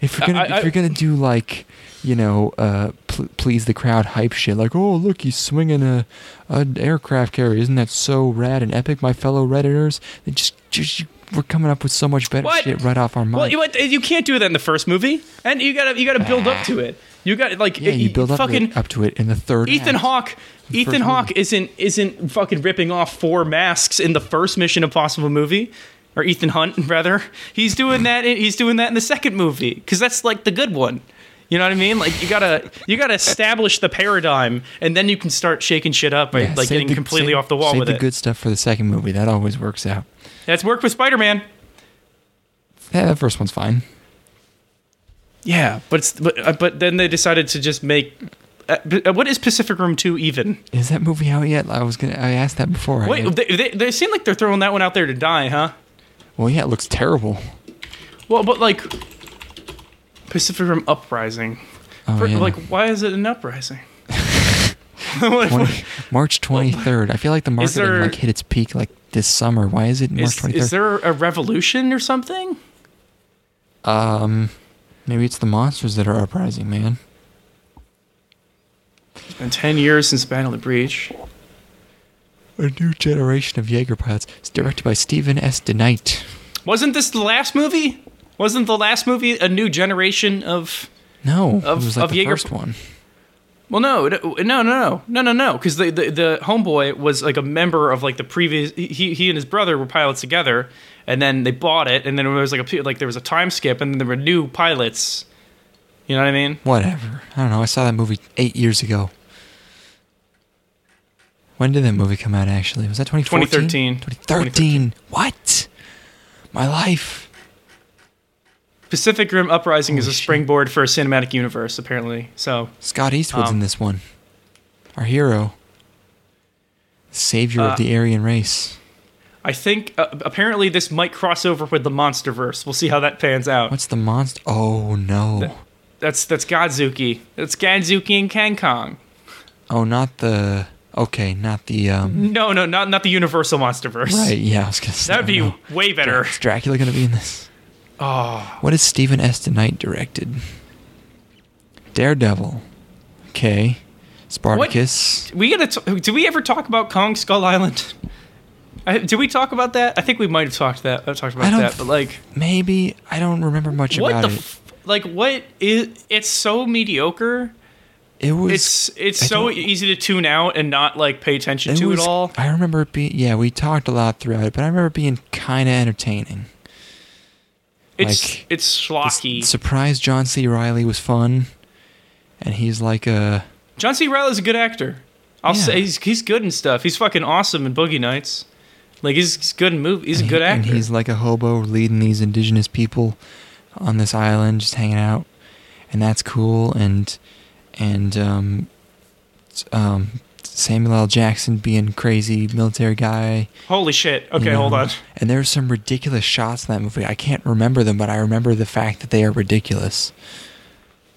if you're gonna I- I- if you're gonna do like, you know, uh, pl- please the crowd hype shit, like, oh look, he's swinging a an aircraft carrier. Isn't that so rad and epic, my fellow redditors? They just just we're coming up with so much better What? shit right off our mind. well, you, you can't do that in the first movie, and you gotta you gotta build up to it. You got like yeah, you build up, fucking it, up to it in the third. Ethan. Hawke. Ethan Hawke isn't isn't fucking ripping off four masks in the first Mission Impossible movie, or Ethan Hunt rather. He's doing that. In, he's doing that in the second movie because that's like the good one. You know what I mean? Like you gotta you gotta establish the paradigm, and then you can start shaking shit up by Yeah, like getting the- completely save- off the wall save with the it. good stuff for the second movie. That always works out. That's worked with Spider Man. Yeah, that first one's fine. Yeah, but it's but uh, but then they decided to just make. Uh, uh, what is Pacific Rim Two even? Is that movie out yet? I was gonna. I asked that before. Wait, they, they, they seem like they're throwing that one out there to die, huh? well, yeah, it looks terrible. Well, but like Pacific Rim Uprising. Oh, For- yeah. Like, why is it an uprising? 20 March twenty third. I feel like the marketing there- like hit its peak like this summer. Why is it March is, twenty is there a revolution or something? Um, maybe it's the monsters that are uprising, man. It's been 10 years since Battle of the Breach. A new generation of Jaeger pilots. It's directed by Steven S. DeKnight. Wasn't this the last movie? Wasn't the last movie a new generation of. No, Of- it was like of the Jaeger- first one. Well, no, no, no, no, no, no, no, because the, the the homeboy was like a member of like the previous. He he and his brother were pilots together, and then they bought it, and then there was like a like there was a time skip, and then there were new pilots. You know what I mean? Whatever. I don't know. I saw that movie eight years ago. When did that movie come out? Actually, was that 2014? 2013. 2013. What? My life. Pacific Rim Uprising is Holy a shit. springboard for a cinematic universe, apparently. So Scott Eastwood's Um, in this one. Our hero. Savior Uh, of the Aryan race. I think uh, apparently this might cross over with the MonsterVerse. We'll see how that pans out. What's the monster? Oh no. That's that's Godzuki. That's Godzuki and Kang Kong. Oh, not the. Okay, not the. um No, no, not not the Universal MonsterVerse. Right, yeah, I was gonna say. That'd be way better. Is Dracula gonna be in this? Oh, What is Steven S. DeKnight directed? Daredevil. Okay. Spartacus. we gotta. T- did we ever talk about Kong Skull Island? I, did we talk about that? I think we might have talked that. uh, talked about that, but like, Maybe I don't remember much what about the it. f- like? What is? It's so mediocre. it was. It's it's I so easy to tune out and not like pay attention to was- it all. I remember it being. Yeah, we talked a lot throughout it, but I remember it being kind of entertaining. It's like, it's schlocky. surprise John C. Reilly was fun, and he's like a. John C. Reilly's a good actor. I'll Yeah. say he's he's good and stuff. He's fucking awesome in Boogie Nights. Like he's, he's good in movie. He's a good actor. And he's like a hobo leading these indigenous people on this island, just hanging out, and that's cool. And and um, um, Samuel L. Jackson being crazy military guy. Holy shit. you Okay, hold on. And there's some ridiculous shots in that movie. I can't remember them, but I remember the fact that they are ridiculous.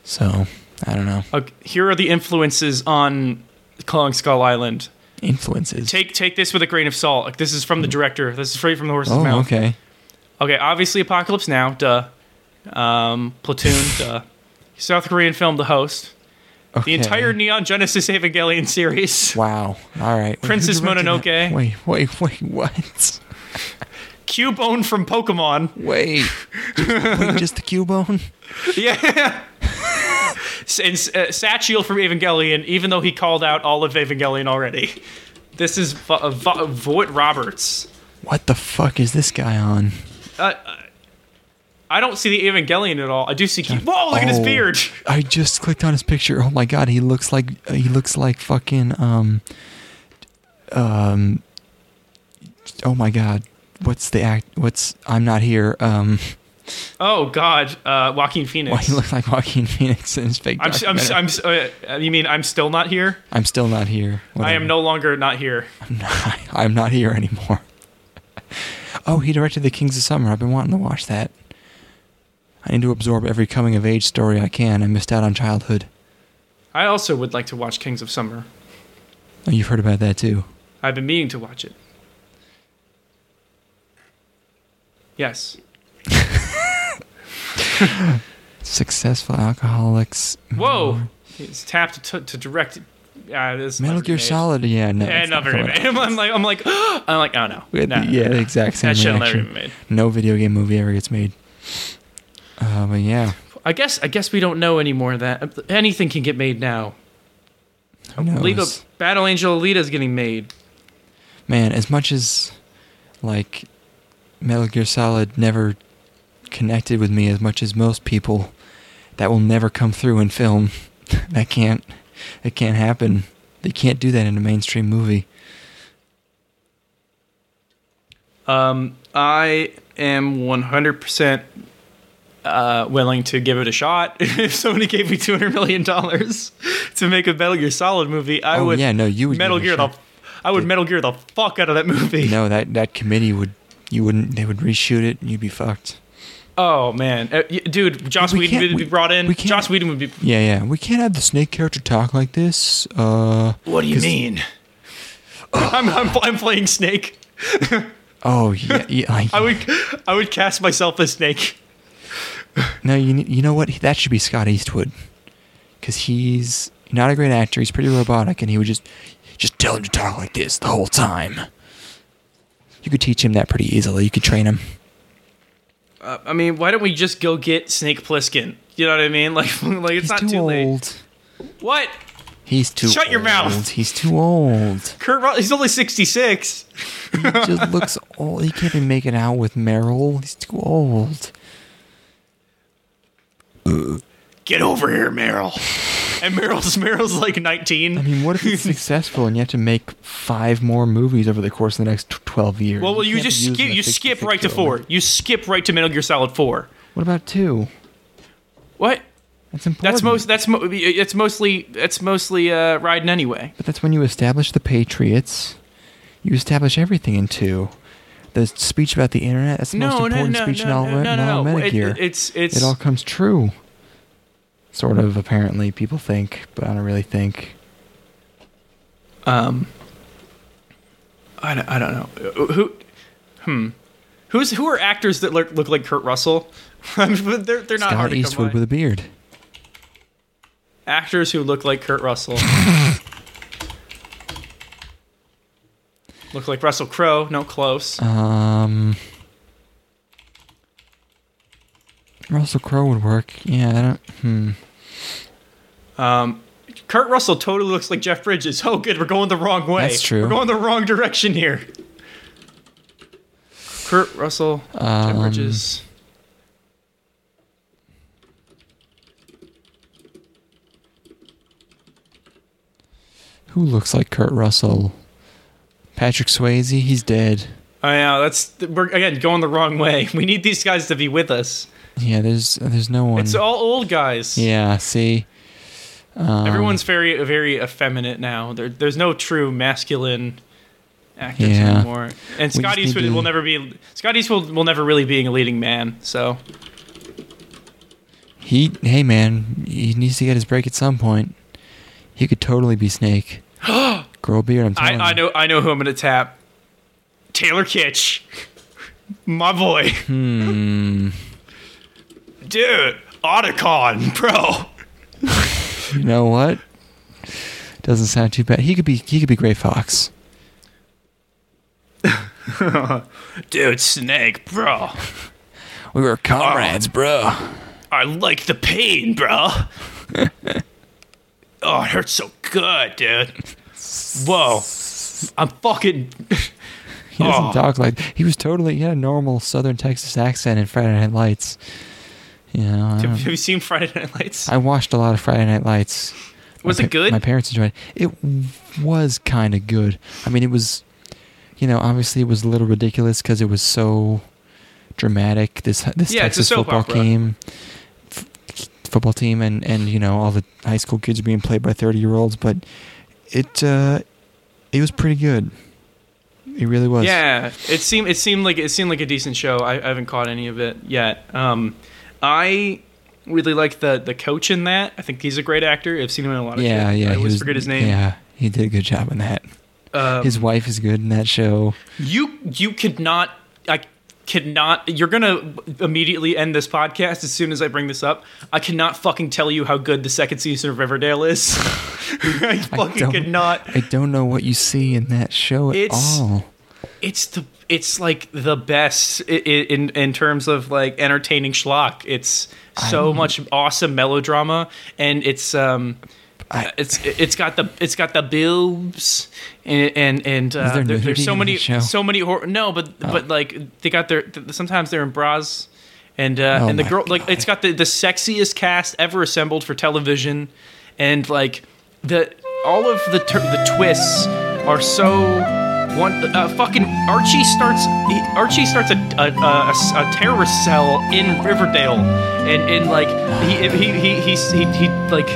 So I don't know Okay, here are the influences on Kong Skull Island. Influences. Take take this with a grain of salt. Like this is from the director. This is straight from the horse's oh, mouth. okay. Okay, obviously Apocalypse Now, duh. Um, Platoon, duh. South Korean film The Host. okay. The entire Neon Genesis Evangelion series. Wow. All right. Wait, Princess directed that? Mononoke. Wait, wait, wait. What? Cubone from Pokemon. Wait. wait, just the Cubone? Yeah. And uh, Sachiel from Evangelion, even though he called out all of Evangelion already. This is Vo- uh, Vo- Vogt-Roberts. What the fuck is this guy on? Uh, I don't see the Evangelion at all. I do see. Cu- Whoa! Look at his Oh, beard. I just clicked on his picture. Oh my god, he looks like uh, he looks like fucking um um Oh my god. What's the act what's I'm not here. Um Oh God, uh, Joaquin why Phoenix. he looks like Joaquin Phoenix in his fake I'm, I'm. I'm, uh, you mean I'm still not here? I'm still not here. I am no longer not here. I'm not here anymore. Oh, he directed The Kings of Summer. I've been wanting to watch that. I need to absorb every coming of age story I can. I missed out on childhood. I also would like to watch Kings of Summer. Oh, you've heard about that too. I've been meaning to watch it. Yes. Successful alcoholics. Whoa! He's tapped to, to direct. Uh, this Metal Gear. Solid. Yeah, no. Yeah, never made. I'm like, I'm like, I'm like, oh no. No, yeah, no. the exact same That never be made. No video game movie ever gets made. Uh, but yeah, I guess I guess we don't know anymore that anything can get made now. who knows? Alita, Battle Angel Alita is getting made. Man, as much as like Metal Gear Solid never connected with me as much as most people, that will never come through in film. that can't. It can't happen. They can't do that in a mainstream movie. Um, I am 100% uh, willing to give it a shot. if somebody gave me 200 million dollars to make a Metal Gear Solid movie, I oh would yeah, no, you would Metal Gear the. I would Metal Gear the fuck out of that movie. No, that that committee would. You wouldn't. They would reshoot it, and you'd be fucked. Oh man, Uh, y- dude, Joss We Whedon can't- would be brought in. we can't- Joss Whedon would be. Yeah, yeah. We can't have the snake character talk like this. Uh. What do you mean? I'm, I'm I'm playing Snake. Oh yeah, yeah. Like, I would I would cast myself as Snake. No, you you know what? That should be Scott Eastwood, because he's not a great actor. He's pretty robotic, and he would just just tell him to talk like this the whole time. You could teach him that pretty easily. You could train him. Uh, I mean, why don't we just go get Snake Plissken? You know what I mean? Like, like it's He's not too, too, late. old. What? He's too. Old. Shut your mouth. He's too old. Kurt Russell, he's only 66. He just looks old. He can't be making out with Meryl. He's too old. Get over here, Meryl. And Meryl's Meryl's like 19. I mean, what if it's successful and you have to make five more movies over the course of the next twelve years? well, well, you can't just skip you skip right to 4. old. You skip right to Metal Gear Solid 4. What about two? What? That's important. That's most that's mo- it's mostly it's mostly uh riding anyway. But that's when you establish the Patriots. You establish everything in two. The speech about the internet. That's the most No, no, important no, speech no, in all, no, no, in all no. It, it's it's it all comes true. Sort of, apparently, people think, but I don't really think. um I don't, I don't know. Uh, Who hmm Who's who are actors that look, look like Kurt Russell? they're they're not Scott hard Eastwood with a beard. actors who look like Kurt Russell. look like Russell Crowe, no close. Um, Russell Crowe would work. Yeah, I don't. Hmm. Um, Kurt Russell totally looks like Jeff Bridges. Oh, good, we're going the wrong way. That's true. We're going the wrong direction here. Kurt Russell, Jeff Um, Bridges. Who looks like Kurt Russell? Patrick Swayze. He's dead. Oh yeah, that's we're again going the wrong way. We need these guys to be with us. Yeah, there's there's no one. It's all old guys. yeah, see. Um, Everyone's very very effeminate now. There, there's no true masculine actors Yeah. anymore. And Scott Eastwood to- will never be Scott Eastwood will never really be a leading man. So He, hey man, he needs to get his break at some point. He could totally be Snake. Grow a beard. I'm telling I you. know I know who I'm gonna tap. Taylor Kitsch, my boy, Hmm. Dude, Otacon, bro. You know what? Doesn't sound too bad. He could be. He could be Gray Fox. Dude, Snake, bro. We were comrades, bro. I like the pain, bro. oh, it hurts so good, dude. Whoa. I'm fucking. He doesn't Oh. talk like. He was totally. He had a normal Southern Texas accent in Friday Night Lights. You know. Have you seen Friday Night Lights? I watched a lot of Friday Night Lights. Was My it good? My parents enjoyed it. It was kind of good. I mean, it was, you know, obviously it was a little ridiculous because it was so dramatic. This this Yeah, Texas football opera. team, f- football team, and and you know all the high school kids being played by thirty year olds, but it uh, it was pretty good. It really was. Yeah, it seemed it seemed like it seemed like a decent show. I, I haven't caught any of it yet. Um, I really like the the coach in that. I think he's a great actor. I've seen him in a lot of yeah, yeah. I always was- forget his name. Yeah, he did a good job in that. Um, His wife is good in that show. You you could not I could not you're gonna immediately end this podcast as soon as I bring this up. I cannot fucking tell you how good the second season of Riverdale is. I fucking could not. I don't know what you see in that show at It's- all. It's the it's like the best in in terms of like entertaining schlock. It's so I'm- much awesome melodrama, and it's um. I- it's it's got the it's got the boobs and and, and uh, there there- there's so many the so many hor- no but Oh. but like they got their th- sometimes they're in bras and uh, Oh and the girl like it's got the the sexiest cast ever assembled for television and like the all of the tur the twists are so one uh, fucking Archie starts he, Archie starts a a, a, a terrorist cell in Riverdale. And and like he he he he's, he he like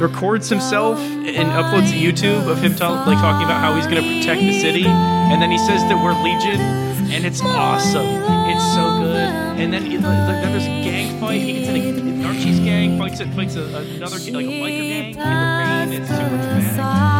records himself and uploads to YouTube of him tell, like talking about how he's gonna protect the city. And then he says that we're Legion and it's awesome. It's so good. And then he, like, then there's a gang fight. He gets in a Archie's gang fights it fights a, another like a biker gang in the rain. It's super dramatic